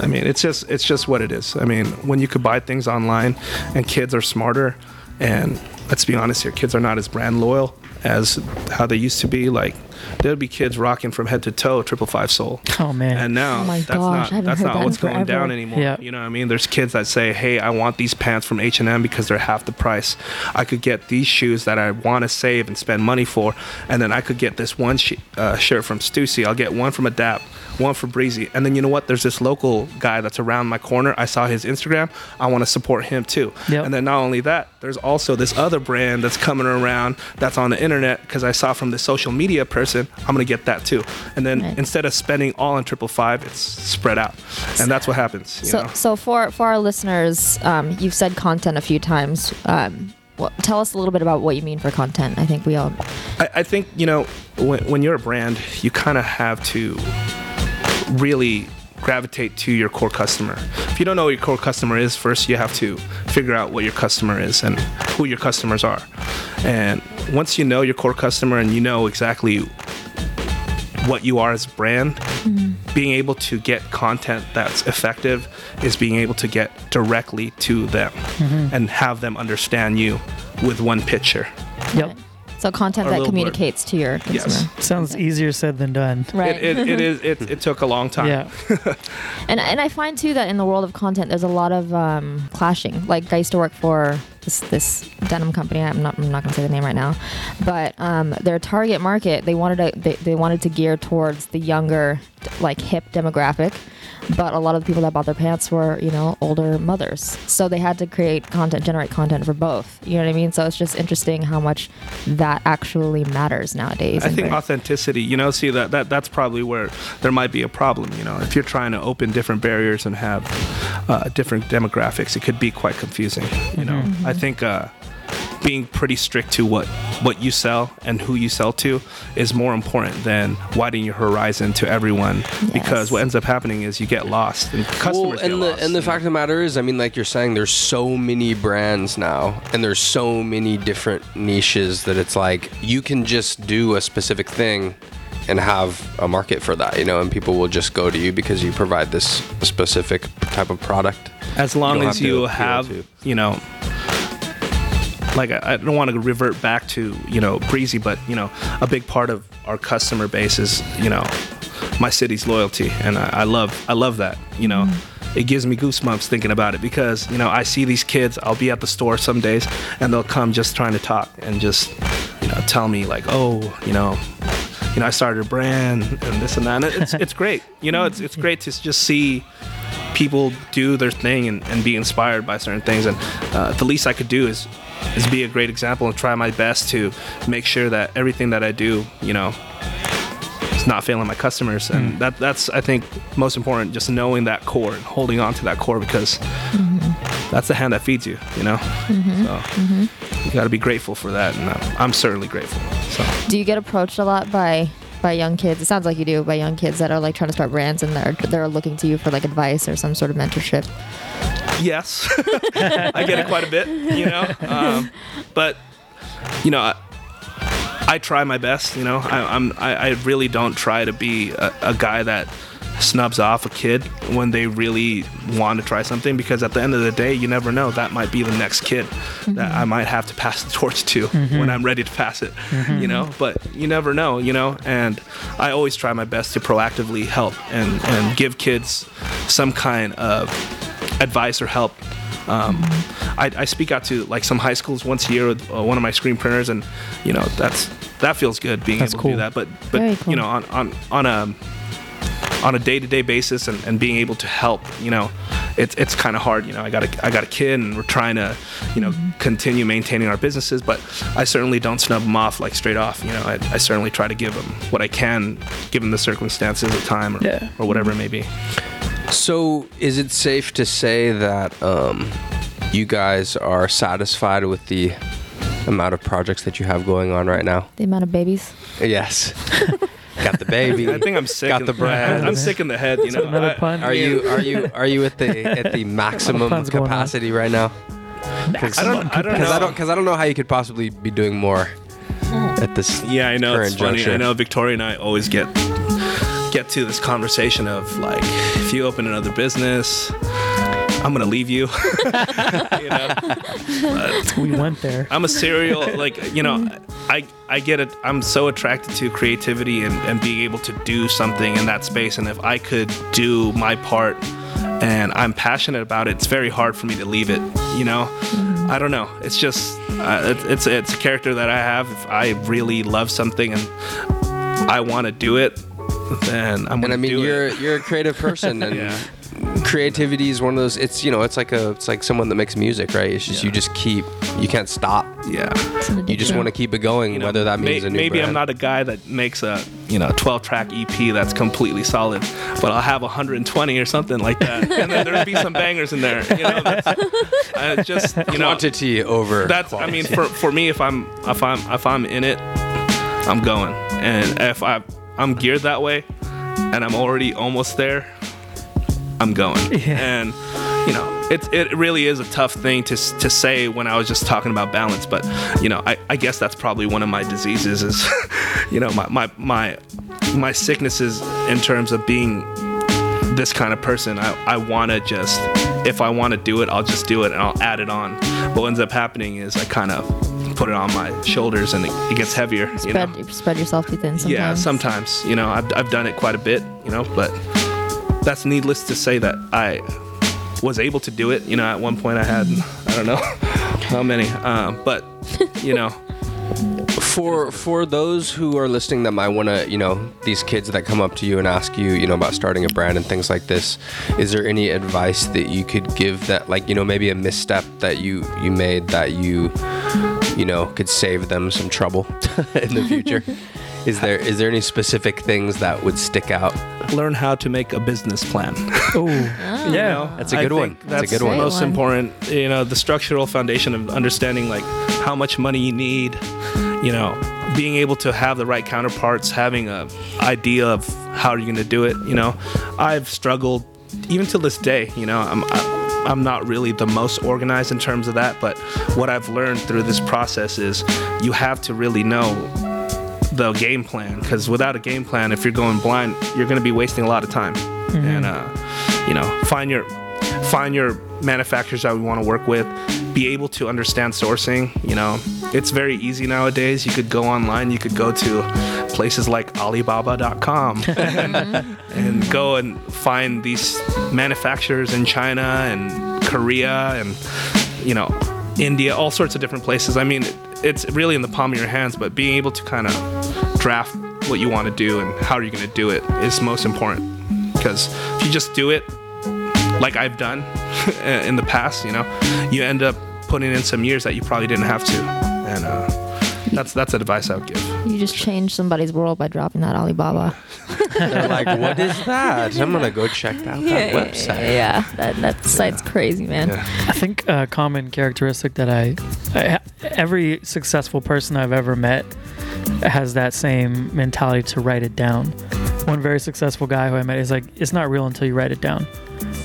Speaker 2: I mean, it's just it's just what it is. I mean, when you could buy things online, and kids are smarter, and let's be honest here, kids are not as brand loyal as how they used to be. Like there'd be kids rocking from head to toe triple five soul,
Speaker 5: Oh man.
Speaker 2: and now
Speaker 3: Oh
Speaker 2: that's
Speaker 3: gosh,
Speaker 2: not that's not
Speaker 3: that
Speaker 2: what's going
Speaker 3: forever.
Speaker 2: down anymore.
Speaker 5: Yeah.
Speaker 2: You know what I mean? There's kids that say, "Hey, I want these pants from H and M because they're half the price. I could get these shoes that I want to save and spend money for, and then I could get this one sh- uh, shirt from Stussy. I'll get one from Adapt." One from Breezy, and then you know what? There's this local guy that's around my corner. I saw his Instagram. I want to support him too.
Speaker 5: Yep.
Speaker 2: And then not only that, there's also this other brand that's coming around that's on the internet because I saw from the social media person. I'm gonna get that too. And then
Speaker 3: Right.
Speaker 2: instead of spending all on triple five, it's spread out, and that's what happens. You
Speaker 3: So,
Speaker 2: know?
Speaker 3: so for for our listeners, um, you've said content a few times. Um, what, tell us a little bit about what you mean for content. I think we all.
Speaker 2: I, I think you know when, when you're a brand, you kind of have to really gravitate to your core customer. If you don't know what your core customer is, first you have to figure out what your customer is and who your customers are. And once you know your core customer and you know exactly what you are as a brand, mm-hmm. being able to get content that's effective is being able to get directly to them mm-hmm. and have them understand you with one picture.
Speaker 5: Yep.
Speaker 3: So content that
Speaker 2: little blurb.
Speaker 3: communicates to your consumer.
Speaker 2: Yes.
Speaker 5: Sounds easier said than done.
Speaker 3: Right.
Speaker 2: It, it, it is. It, it took a long time.
Speaker 5: Yeah.
Speaker 3: And and I find too that in the world of content, there's a lot of um, clashing. Like I used to work for this this denim company. I'm not I'm not gonna say the name right now, but um, their target market they wanted to they, they wanted to gear towards the younger like hip demographic. But a lot of the people that bought their pants were, you know, older mothers. So they had to create content, generate content for both. You know what I mean? So it's just interesting how much that actually matters nowadays.
Speaker 2: I think authenticity, you know, see that, that that's probably where there might be a problem. You know, if you're trying to open different barriers and have uh, different demographics, it could be quite confusing. You know, I think uh, being pretty strict to what what you sell and who you sell to is more important than widening your horizon to everyone. Because what ends up happening is you get lost and customers
Speaker 4: Well,
Speaker 2: get
Speaker 4: the
Speaker 2: lost.
Speaker 4: and the
Speaker 2: you
Speaker 4: fact of the matter is, I mean, like you're saying, there's so many brands now, and there's so many different niches that it's like you can just do a specific thing and have a market for that, you know, and people will just go to you because you provide this specific type of product.
Speaker 2: as long
Speaker 4: don't
Speaker 2: as
Speaker 4: have
Speaker 2: you have
Speaker 4: to.
Speaker 2: you know like I, I don't want to revert back to you know breezy but you know a big part of our customer base is you know my city's loyalty and i, I love i love that you know? It gives me goosebumps thinking about it because you know i see these kids i'll be at the store some days and they'll come just trying to talk and just you know tell me like oh you know you know i started a brand and this and that and it's, it's great you know? It's, it's great to just see people do their thing and, and be inspired by certain things. And uh, the least I could do is is be a great example and try my best to make sure that everything that I do, you know, is not failing my customers. And hmm. that that's I think most important, just knowing that core and holding on to that core because mm-hmm. that's the hand that feeds you, you know. Mm-hmm. So mm-hmm. you got to be grateful for that, and I'm, I'm certainly grateful. So.
Speaker 3: Do you get approached a lot by by young kids? It sounds like you do by young kids that are like trying to start brands and they're they're looking to you for like advice or some sort of mentorship.
Speaker 2: Yes, I get it quite a bit, you know. Um, but you know, I, I try my best. You know, I, I'm I, I really don't try to be a, a guy that snubs off a kid when they really want to try something because at the end of the day you never know. That might be the next kid that i might have to pass the torch to when i'm ready to pass it you know? But you never know you know? And i always try my best to proactively help and and give kids some kind of advice or help um, I, I speak out to like some high schools once a year with uh, one of my screen printers, and you know that's that feels good being
Speaker 5: That's
Speaker 2: able to do that. But but
Speaker 3: cool.
Speaker 2: you know on on on a on a day to day basis and, and being able to help, you know, it's it's kind of hard. You know, I got a I got a kid, and we're trying to you know continue maintaining our businesses, but I certainly don't snub them off like straight off. You know, I, I certainly try to give them what I can, given the circumstances of time or,
Speaker 5: Yeah.
Speaker 2: or whatever it may be.
Speaker 4: So, is it safe to say that um, you guys are satisfied with the amount of projects that you have going on right now?
Speaker 3: The amount of babies.
Speaker 4: Yes. Got the baby.
Speaker 2: I think I'm sick.
Speaker 4: Got the brand.
Speaker 2: I'm sick in the head. You know,
Speaker 5: Another
Speaker 2: I-
Speaker 5: pun.
Speaker 4: Are you are you are you at the at the maximum
Speaker 5: puns going on.
Speaker 4: capacity right now?
Speaker 2: I don't. I don't
Speaker 4: Because
Speaker 2: know.
Speaker 4: I don't because I don't know how you could possibly be doing more at this.
Speaker 2: Yeah, I know it's
Speaker 4: current
Speaker 2: funny.
Speaker 4: juncture.
Speaker 2: I know Victoria and I always get get to this conversation of like, if you open another business, I'm gonna leave you. you know,
Speaker 5: we went there.
Speaker 2: I'm a serial like you know, I I get it. I'm so attracted to creativity and, and being able to do something in that space. And if I could do my part and I'm passionate about it, it's very hard for me to leave it. You know, I don't know. It's just uh, it, it's it's a character that I have. If I really love something and I want to do it, then I'm
Speaker 4: And
Speaker 2: gonna
Speaker 4: I mean,
Speaker 2: do
Speaker 4: you're
Speaker 2: it.
Speaker 4: you're a creative person, and
Speaker 2: Yeah.
Speaker 4: creativity is one of those. It's you know, it's like a it's like someone that makes music, right? It's just you just keep you can't stop.
Speaker 2: Yeah.
Speaker 4: You just want to keep it going,
Speaker 2: You know,
Speaker 4: whether that
Speaker 2: may-
Speaker 4: means a new
Speaker 2: maybe I'm not a guy that makes a you know 12 track EP that's completely solid, but I'll have 120 or something like that, and then there'll be some bangers in there. You know, that's, uh, just you know
Speaker 4: quantity over.
Speaker 2: that's I mean for for me if I'm if I'm if I'm in it, I'm going, and if I I'm geared that way, and I'm already almost there, I'm going,
Speaker 5: Yeah.
Speaker 2: and you know it it really is a tough thing to to say when I was just talking about balance, but you know I I guess that's probably one of my diseases is you know my my my my sicknesses in terms of being this kind of person. I, I want to just, if I want to do it, I'll just do it and I'll add it on. But what ends up happening is I kind of put it on my shoulders and it, it gets heavier. You
Speaker 3: Spread
Speaker 2: know?
Speaker 3: spread yourself too thin sometimes.
Speaker 2: Yeah, sometimes. You know, I've, I've done it quite a bit, you know, but that's needless to say that I was able to do it. You know, at one point I had, I don't know how many, um, but, you know,
Speaker 4: for for those who are listening that might want to you know these kids that come up to you and ask you you know about starting a brand and things like this is there any advice that you could give that like you know maybe a misstep that you you made that you you know could save them some trouble in the future is there is there any specific things that would stick out
Speaker 2: Learn how to make a business plan.
Speaker 5: Oh,
Speaker 2: You ah.
Speaker 5: yeah.
Speaker 2: know,
Speaker 4: That's a good one.
Speaker 2: think
Speaker 4: That's a good one.
Speaker 2: the most
Speaker 3: one.
Speaker 2: important. You know, the structural foundation of understanding like how much money you need. You know, being able to have the right counterparts, having a idea of how you're going to do it. You know, I've struggled even till this day. You know, I'm. I, I'm not really the most organized in terms of that, but what I've learned through this process is you have to really know the game plan because without a game plan if you're going blind you're going to be wasting a lot of time. And uh, you know find your find your manufacturers that we want to work with. Be able to understand sourcing you know. It's very easy nowadays. You could go online you could go to places like alibaba.com and go and find these manufacturers in china and korea and you know india all sorts of different places. I mean it's really in the palm of your hands but being able to kind of draft what you want to do and how are you're going to do it is most important. Because if you just do it like I've done in the past, you know, you end up putting in some years that you probably didn't have to, and uh, that's that's advice I would give.
Speaker 3: You just changed somebody's world by dropping that Alibaba.
Speaker 4: they're like what is that i'm gonna go check out that website
Speaker 3: Yeah, that, that site's crazy, man.
Speaker 2: Yeah.
Speaker 5: I think a common characteristic that I, I, every successful person I've ever met has that same mentality to write it down. One very successful guy who I met is like, it's not real until you write it down,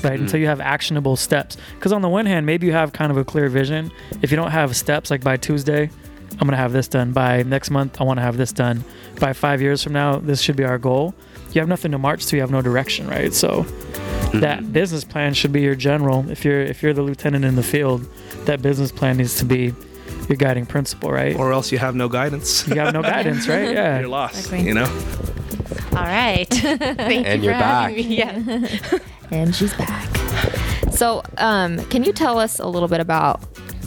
Speaker 5: right? Until mm. you have actionable steps. Because on the one hand, maybe you have kind of a clear vision. If you don't have steps, like by Tuesday, I'm gonna have this done. By next month, I want to have this done. By five years from now, this should be our goal. You have nothing to march to. You have no direction, right? So that business plan should be your general. If you're if you're the lieutenant in the field, that business plan needs to be your guiding principle, right?
Speaker 2: Or else you have no guidance.
Speaker 5: You have no guidance, right?
Speaker 2: Yeah, you're
Speaker 5: Yeah.
Speaker 2: lost.
Speaker 3: Exactly.
Speaker 2: You know.
Speaker 1: All right. Thank
Speaker 4: And
Speaker 1: you
Speaker 4: you're back.
Speaker 1: me. Yeah.
Speaker 3: And she's back. So, um, can you tell us a little bit about?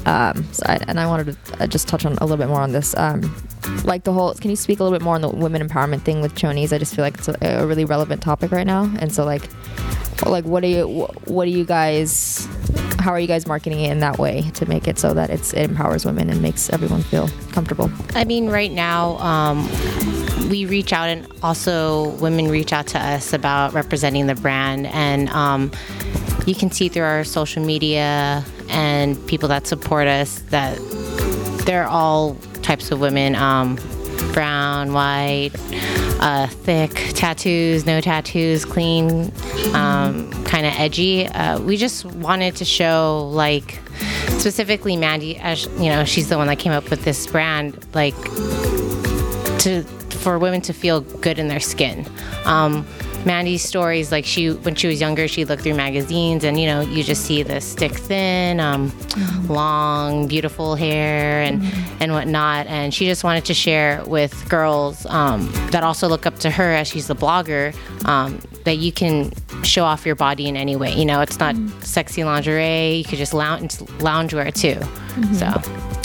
Speaker 3: Um, so I, and I wanted to uh, just touch on a little bit more on this. Um, like the whole, can you speak a little bit more on the women empowerment thing with chonies? I just feel like it's a, a really relevant topic right now. And so, like, like what do you, what do you guys, how are you guys marketing it in that way to make it so that it's it empowers women and makes everyone feel comfortable?
Speaker 1: I mean, right now, um, we reach out, and also women reach out to us about representing the brand. And um, you can see through our social media and people that support us that they're all types of women um, brown, white, uh, thick, tattoos, no tattoos, clean, um, kind of edgy. Uh, we just wanted to show, like, specifically Mandy, as you know, she's the one that came up with this brand, like, to for women to feel good in their skin. Um, Mandy's stories, like she when she was younger, she looked through magazines, and you know, you just see the stick thin, um, long, beautiful hair and and whatnot. And she just wanted to share with girls um, that also look up to her as she's the blogger um, that you can show off your body in any way. You know, it's not sexy lingerie. You could just lounge loungewear too. So,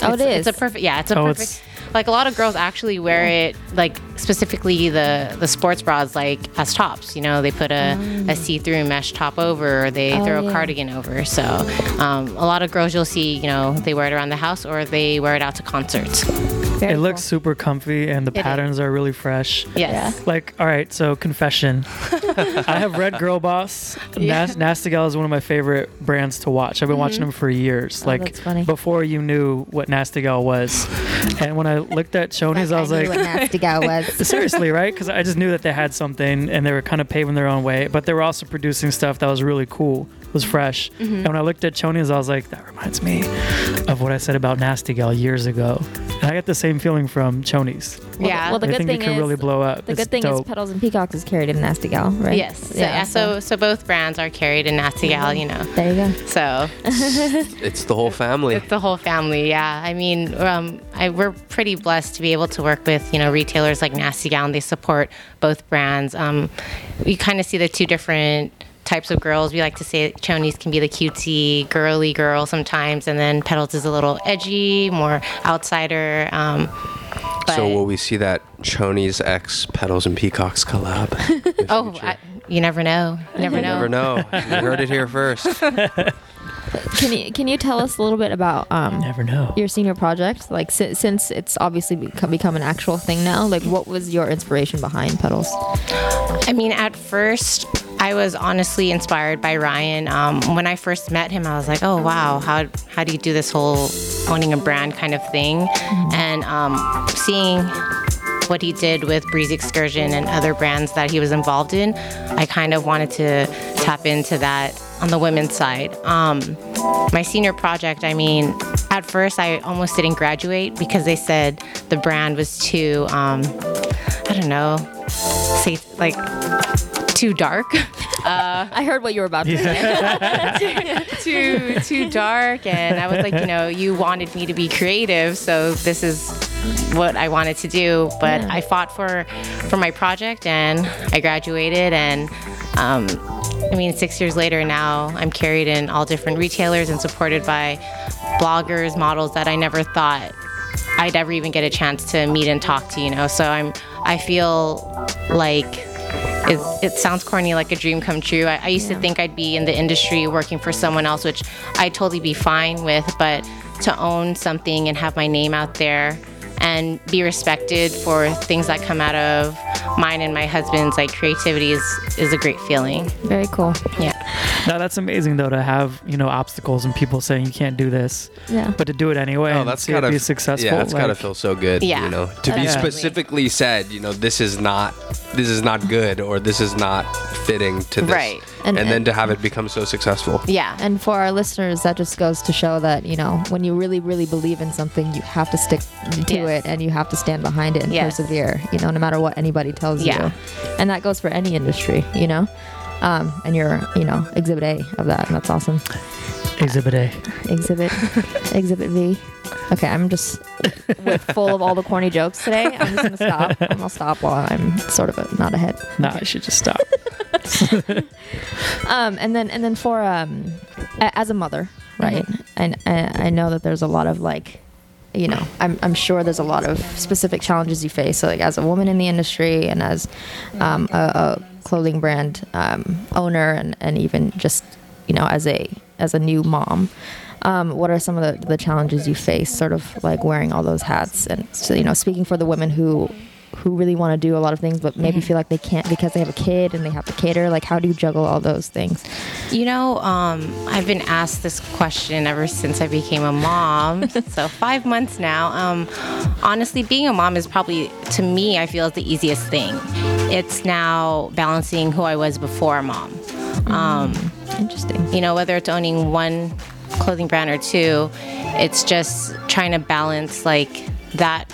Speaker 3: Oh, it
Speaker 1: it's. It's a perfect. Yeah, it's a
Speaker 5: Oh,
Speaker 1: perfect.
Speaker 5: it's-
Speaker 1: like a lot of girls actually wear it like specifically the the sports bras like as tops you know they put a, a see-through mesh top over or they
Speaker 3: Oh,
Speaker 1: throw
Speaker 3: yeah.
Speaker 1: a cardigan over so um, a lot of girls you'll see you know they wear it around the house or they wear it out to concerts
Speaker 3: Very
Speaker 5: It looks super comfy and the
Speaker 1: is.
Speaker 5: patterns are really fresh.
Speaker 1: yes
Speaker 5: Like, all right, so confession. I have read Girl Boss. Nas- Nasty Gal is one of my favorite brands to watch. I've been watching them for years.
Speaker 3: Oh,
Speaker 5: like
Speaker 3: that's funny.
Speaker 5: before you knew what Nasty Gal was. And when I looked at Chonies, I was
Speaker 3: knew
Speaker 5: like,
Speaker 3: what nasty gal was.
Speaker 5: seriously, right? Because I just knew that they had something and they were kind of paving their own way, but they were also producing stuff that was really cool, was fresh.
Speaker 3: Mm-hmm.
Speaker 5: And when I looked at Chonies, I was like, that reminds me of what I said about Nasty Gal years ago. And I got the same feeling from Chonies.
Speaker 3: Well,
Speaker 1: yeah
Speaker 3: well, the
Speaker 5: I
Speaker 3: good
Speaker 5: think
Speaker 3: thing
Speaker 5: it can
Speaker 3: is
Speaker 5: really blow up.
Speaker 3: the
Speaker 5: It's
Speaker 3: good thing
Speaker 5: dope.
Speaker 3: is Petals and Peacocks is carried in Nasty Gal, right?
Speaker 1: yes so, yeah, so so both brands are carried in nasty gal you know
Speaker 3: there you go.
Speaker 1: so
Speaker 4: It's the whole family.
Speaker 1: It's the whole family, yeah. I mean, um, I, we're pretty blessed to be able to work with you know retailers like Nasty Gal. They support both brands. Um, you kind of see the two different types of girls. We like to say Chonies can be the cutesy, girly girl sometimes, and then Petals is a little edgy, more outsider. Um,
Speaker 4: so will we see that Chonies X Petals and Peacocks collab?
Speaker 1: oh. I, you never know. You never
Speaker 4: You
Speaker 1: know.
Speaker 4: never know. You heard it here first.
Speaker 3: Can you can you tell us a little bit about um,
Speaker 5: Never know.
Speaker 3: your senior project? Like si- since it's obviously become, become an actual thing now. Like what was your inspiration behind Petals?
Speaker 1: I mean, at first, I was honestly inspired by Ryan. Um, when I first met him, I was like, "Oh wow, how how do you do this whole owning a brand kind of thing?" And um, seeing what he did with Breezy Excursion and other brands that he was involved in, I kind of wanted to tap into that on the women's side. Um, my senior project, I mean, at first I almost didn't graduate because they said the brand was too, um, I don't know, say like too dark.
Speaker 3: I heard what you were about to say.
Speaker 1: too too dark and I was like, you know, you wanted me to be creative, so this is what I wanted to do. But
Speaker 3: Yeah.
Speaker 1: I fought for for my project and I graduated and um, I mean six years later now I'm carried in all different retailers and supported by bloggers, models that I never thought I'd ever even get a chance to meet and talk to, you know. So I'm I feel like it, it sounds corny like a dream come true. I, I used to think I'd be in the industry working for someone else, which I'd totally be fine with, but to own something and have my name out there and be respected for things that come out of mine and my husband's like creativity is, is a great feeling.
Speaker 3: Very cool.
Speaker 1: Yeah.
Speaker 5: No, that's amazing though to have you know obstacles and people saying you can't do this,
Speaker 3: Yeah.
Speaker 5: but to do it anyway
Speaker 4: Oh, that's gotta
Speaker 5: be successful.
Speaker 4: Yeah, that's gotta feel so good.
Speaker 1: Yeah.
Speaker 4: you know, to be
Speaker 5: Yeah.
Speaker 4: specifically said, you know, this is not, this is not good, or this is not fitting to this,
Speaker 1: Right.
Speaker 4: And,
Speaker 3: And-
Speaker 4: then
Speaker 3: and-
Speaker 4: to have it become so successful.
Speaker 1: Yeah.
Speaker 3: And for our listeners, that just goes to show that you know when you really, really believe in something, you have to stick to
Speaker 1: Yes.
Speaker 3: it, and you have to stand behind it and
Speaker 1: Yes.
Speaker 3: persevere. You know, no matter what anybody tells
Speaker 1: Yeah.
Speaker 3: you, and that goes for any industry. You know, um, and you're you know Exhibit A of that, and that's awesome.
Speaker 5: Exhibit A.
Speaker 3: Exhibit, Exhibit V. Okay, I'm just with full of all the corny jokes today. I'm just gonna stop. I'm gonna stop while I'm sort of a, not ahead.
Speaker 5: Nah, I should just stop.
Speaker 3: Um, and then and then for um, a- as a mother, right? And I, I know that there's a lot of like, you know, I'm I'm sure there's a lot of specific challenges you face. So like as a woman in the industry and as um, a, a clothing brand um, owner and and even just you know as a as a new mom. Um, what are some of the, the challenges you face, sort of like wearing all those hats, and so you know, speaking for the women who who really want to do a lot of things, but maybe feel like they can't because they have a kid and they have to cater. Like, how do you juggle all those things?
Speaker 1: You know, um, I've been asked this question ever since I became a mom. so five months now. Um, honestly, being a mom is probably, to me, I feel is the easiest thing. It's now balancing who I was before mom. Um,
Speaker 3: Interesting.
Speaker 1: you know, whether it's owning one clothing brand or two, it's just trying to balance like that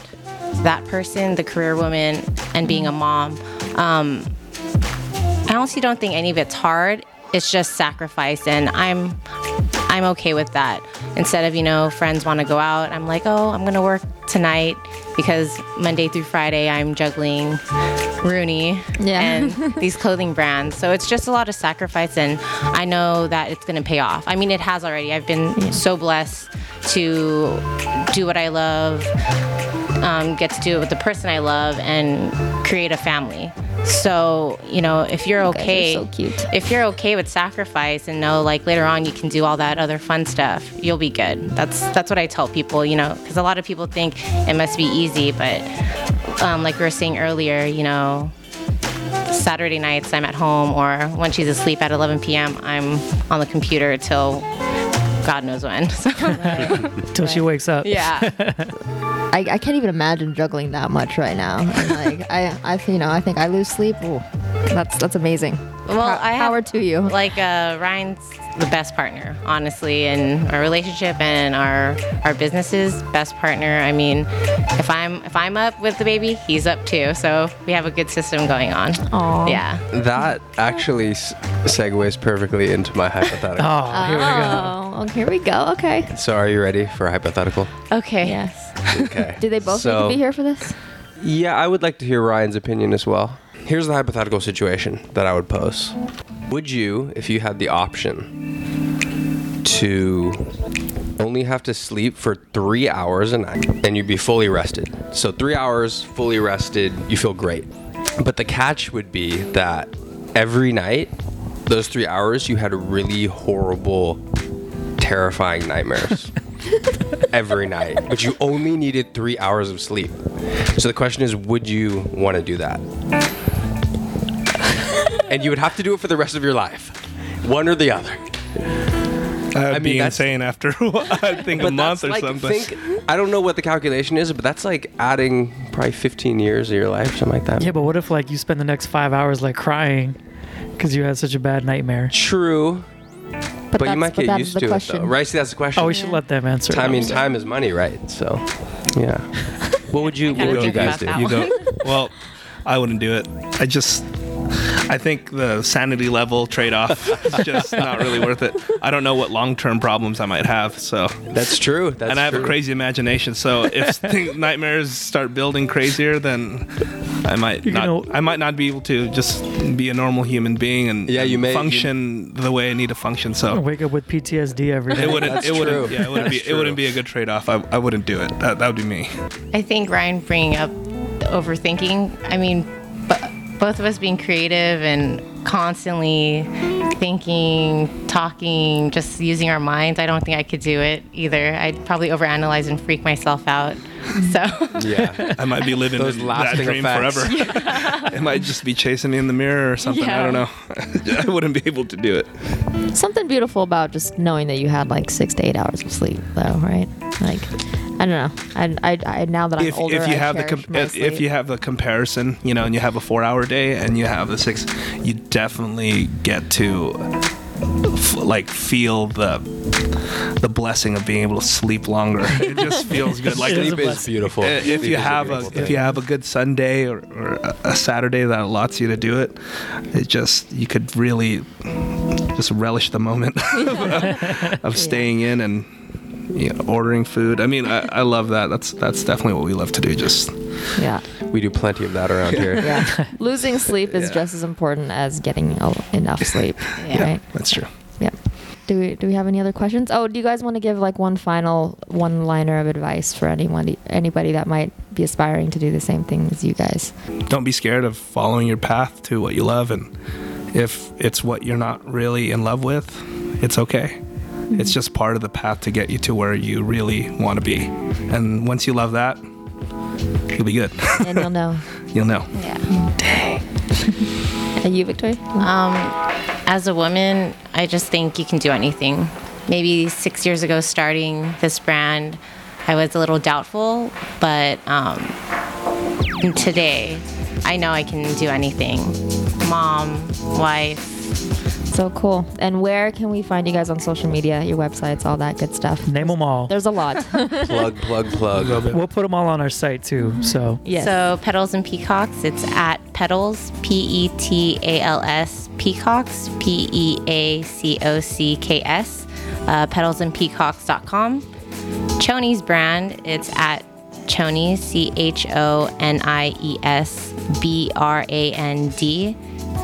Speaker 1: that person, the career woman, and being a mom. Um, I honestly don't think any of it's hard. It's just sacrifice, and I'm I'm okay with that. Instead of you know friends want to go out, I'm like, oh, I'm gonna work tonight because Monday through Friday I'm juggling Rooney
Speaker 3: Yeah.
Speaker 1: and these clothing brands. So it's just a lot of sacrifice, and I know that it's gonna pay off. I mean, it has already. I've been so blessed to do what I love, um, get to do it with the person I love, and create a family. So you know, if you're
Speaker 3: guys are
Speaker 1: okay,
Speaker 3: so cute.
Speaker 1: if you're okay with sacrifice and know like later on you can do all that other fun stuff, you'll be good. That's that's what I tell people. You know, because a lot of people think it must be easy, but um, like we were saying earlier, you know, Saturday nights I'm at home, or when she's asleep at 11 p.m., I'm on the computer till God knows when. So,
Speaker 5: Till she wakes up.
Speaker 1: yeah.
Speaker 3: I, I can't even imagine juggling that much right now. And like, I, I, you know, I think I lose sleep. Ooh, that's that's amazing.
Speaker 1: Well,
Speaker 3: Pow-
Speaker 1: I have-
Speaker 3: power to you.
Speaker 1: Like uh, Ryan's the best partner, honestly, in our relationship and our our businesses. Best partner. I mean, if I'm if I'm up with the baby, he's up too. So we have a good system going on.
Speaker 3: Aw.
Speaker 1: Yeah.
Speaker 4: That actually s- segues perfectly into my hypothetical.
Speaker 5: Oh, here we go.
Speaker 3: Oh, okay, here we go. Okay.
Speaker 4: So, are you ready for a hypothetical?
Speaker 1: Okay.
Speaker 3: Yes.
Speaker 4: Okay.
Speaker 3: Do they both need to be here for this?
Speaker 4: Yeah, I would like to hear Ryan's opinion as well. Here's the hypothetical situation that I would pose. Would you, if you had the option to only have to sleep for three hours a night and you'd be fully rested, So three hours, fully rested, you feel great. But the catch would be that every night, those three hours, you had really horrible, terrifying nightmares. every night. But you only needed three hours of sleep. So the question is, would you want to do that? and you would have to do it for the rest of your life. One or the other.
Speaker 2: I'd
Speaker 4: mean,
Speaker 2: be insane after I think a month or
Speaker 4: like,
Speaker 2: something.
Speaker 4: think, I don't know what the calculation is, but that's like adding probably 15 years of your life, something like that.
Speaker 5: Yeah, but what if like you spend the next five hours like crying because you had such a bad nightmare?
Speaker 4: True, but, you might
Speaker 3: but
Speaker 4: get used
Speaker 3: the
Speaker 4: to it
Speaker 3: question.
Speaker 4: though. Right? See, that's the question.
Speaker 5: Oh, we should let them answer.
Speaker 4: I
Speaker 5: it.
Speaker 4: mean, time is money, right? So, yeah. What would you? What would you guys do?
Speaker 1: that
Speaker 2: you go. Well, I wouldn't do it. I just. I think the sanity level trade off is just not really worth it. I don't know what long term problems I might have. So,
Speaker 4: That's true. That's
Speaker 2: and I have
Speaker 4: true.
Speaker 2: a crazy imagination. So if thing, nightmares start building crazier, then I might
Speaker 5: You're
Speaker 2: not.
Speaker 5: gonna-
Speaker 2: I might not be able to just be a normal human being and
Speaker 4: Yeah, you
Speaker 2: and
Speaker 4: may-
Speaker 2: function the way I need to function. So
Speaker 5: wake up with PTSD every day.
Speaker 2: it wouldn't.
Speaker 4: That's
Speaker 2: it wouldn't. Yeah, it wouldn't be.
Speaker 4: That's
Speaker 2: It wouldn't be a good trade off. I, I wouldn't do it. That, that would be me.
Speaker 1: I think Ryan bringing up the overthinking. I mean, b- both of us being creative and constantly thinking, talking, just using our minds. I don't think I could do it either. I'd probably overanalyze and freak myself out. So
Speaker 4: Yeah.
Speaker 2: I might be living
Speaker 4: Those
Speaker 2: that
Speaker 4: lasting
Speaker 2: dream
Speaker 4: effects.
Speaker 2: forever. it might just be chasing me in the mirror or something. I don't know. I wouldn't be able to do it.
Speaker 3: Something beautiful about just knowing that you had like six to eight hours of sleep, though, right? Like, I don't know. I, I, I now that I'm
Speaker 2: If,
Speaker 3: older,
Speaker 2: if you
Speaker 3: I
Speaker 2: have the com- if, if you have the comparison, you know, and you have a four hour day and you have the six, you definitely get to f- like feel the the blessing of being able to sleep longer. It just feels good. Like
Speaker 5: It is
Speaker 4: Sleep is beautiful.
Speaker 2: Uh, if
Speaker 4: Sleep
Speaker 2: you have a
Speaker 4: beautiful
Speaker 2: if you have a good Sunday or, or a- a Saturday that allots you to do it, it just you could really just relish the moment of staying in and you know, ordering food. I mean, I, I love that. That's that's definitely what we love to do. Just
Speaker 3: yeah,
Speaker 4: we do plenty of that around here.
Speaker 3: yeah. Losing sleep is
Speaker 2: Yeah.
Speaker 3: just as important as getting enough sleep,
Speaker 1: Yeah.
Speaker 3: right?
Speaker 2: that's true.
Speaker 3: Yeah. Do we do we have any other questions? Oh, do you guys want to give like one final one liner of advice for anyone anybody that might be aspiring to do the same thing as you guys?
Speaker 2: Don't be scared of following your path to what you love, and if it's what you're not really in love with, it's okay. It's just part of the path to get you to where you really want to be. And once you love that, you'll be good.
Speaker 3: And you'll know.
Speaker 2: you'll know.
Speaker 1: yeah. Dang.
Speaker 3: And you, Victoria?
Speaker 1: Um, as a woman, I just think you can do anything. Maybe six years ago, starting this brand, I was a little doubtful, but um, today, I know I can do anything. Mom, wife,
Speaker 3: So cool. And where can we find you guys on social media, your websites, all that good stuff?
Speaker 5: Name them all.
Speaker 3: There's a lot.
Speaker 4: plug, plug, plug.
Speaker 5: We'll put them all on our site too. So
Speaker 3: yes.
Speaker 1: So Petals and Peacocks, it's at Petals, P E T A L S, Peacocks, P E A C O C K S, uh, petalsandpeacocks.com. Chonies brand, it's at Chonies, C H O N I E S B R A N D,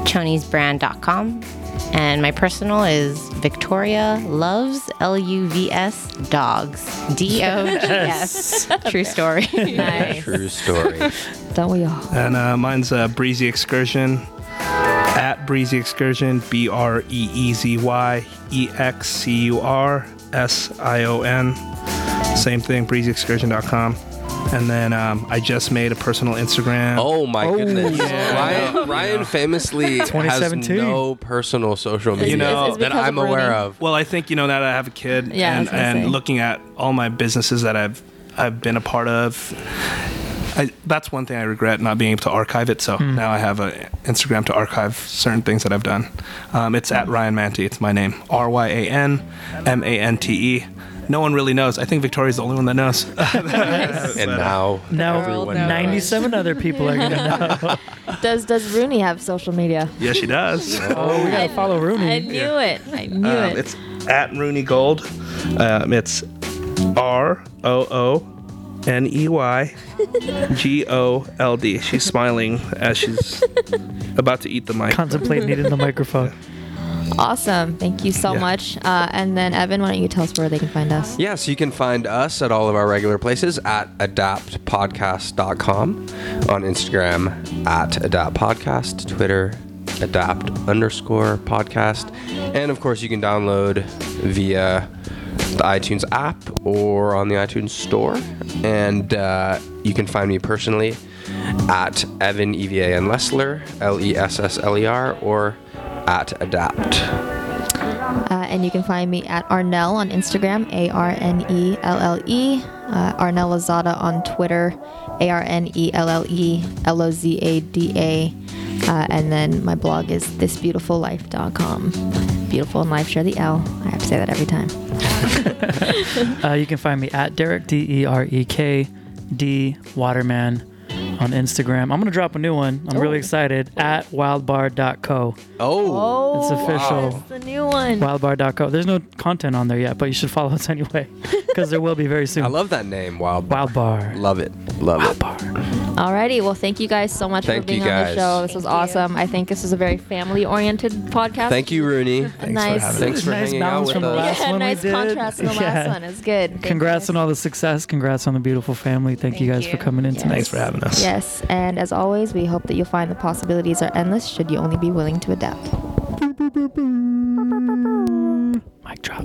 Speaker 1: choniesbrand.com. And my personal is Victoria Loves L U V S Dogs. D O G S. True story.
Speaker 3: nice.
Speaker 4: True story.
Speaker 3: Don't we all?
Speaker 2: And uh, mine's uh, Breezy Excursion at Breezy Excursion, B R E E Z Y E X C U R S I O N. Same thing, breezyexcursion.com. And then um, I just made a personal Instagram.
Speaker 4: Oh my goodness.
Speaker 2: yeah.
Speaker 4: Ryan, Ryan famously has
Speaker 5: 2017.
Speaker 4: no personal social media
Speaker 2: You know-
Speaker 3: It's
Speaker 4: that I'm
Speaker 3: of
Speaker 4: aware of.
Speaker 2: Well, I think you know now that I have a kid
Speaker 3: Yeah,
Speaker 2: and, and looking at all my businesses that I've I've been a part of. I, that's one thing I regret not being able to archive it. So now I have an Instagram to archive certain things that I've done. Um, it's at Ryan Mante. It's my name. R Y A N M A N T E. No one really knows. I think Victoria's the only one that knows.
Speaker 4: And now,
Speaker 5: now
Speaker 4: everyone
Speaker 3: knows.
Speaker 5: 97 other people are gonna know.
Speaker 3: Does Does Rooney have social media?
Speaker 2: yeah, she does.
Speaker 5: Oh, we gotta follow Rooney.
Speaker 3: I knew it. I knew
Speaker 2: Um,
Speaker 3: it.
Speaker 2: it's at Rooney Gold. Um, it's R O O N E Y G O L D. She's smiling as she's about to eat the mic.
Speaker 5: Contemplating eating the microphone.
Speaker 3: Awesome. Thank you so
Speaker 2: Yeah.
Speaker 3: much. Uh, and then, Evan, why don't you tell us where they can find us?
Speaker 4: Yes, you can find us at all of our regular places at adaptpodcast.com, on Instagram at adaptpodcast, Twitter adapt underscore podcast, and of course you can download via the iTunes app or on the iTunes store. And uh, you can find me personally at Evan E V A N Lessler, L E S S L E R, or at Adapt.
Speaker 3: Uh, and you can find me at Arnelle on Instagram, A R N E L L E. Uh, Arnelle Lozada on Twitter, A R N E L L E L O Z A D A. Uh, and then my blog is thisbeautifullife.com. Beautiful and life, share the L. I have to say that every time.
Speaker 5: Uh, you can find me at Derek D E R E K D Waterman on Instagram. I'm gonna drop a new one. I'm really oh. excited at wildbar.co.
Speaker 4: Oh, oh
Speaker 5: It's official.
Speaker 3: That's the new one.
Speaker 5: Wildbar.co. There's no content on there yet, but you should follow us anyway because there will be very soon.
Speaker 4: I love that name, Wild.
Speaker 5: Wildbar.
Speaker 4: Love it. Love it.
Speaker 3: Alrighty. Well, thank you guys so much
Speaker 4: thank
Speaker 3: for being on the show. This thank was awesome. You. I think this is a very family oriented podcast.
Speaker 4: Thank you, Rooney.
Speaker 2: Thanks
Speaker 3: nice.
Speaker 2: For
Speaker 4: Thanks for
Speaker 5: nice
Speaker 4: hanging out with us.
Speaker 3: Yeah, nice contrast from the
Speaker 5: yeah.
Speaker 3: last one. It's good. Thank
Speaker 5: Congrats on all the success. Congrats on the beautiful family. Thank, you guys
Speaker 1: you.
Speaker 5: for coming in
Speaker 3: yes.
Speaker 5: tonight.
Speaker 2: Thanks for having us.
Speaker 3: Yes. And as always, we hope that you'll find the possibilities are endless should you only be willing to adapt. Mic drop.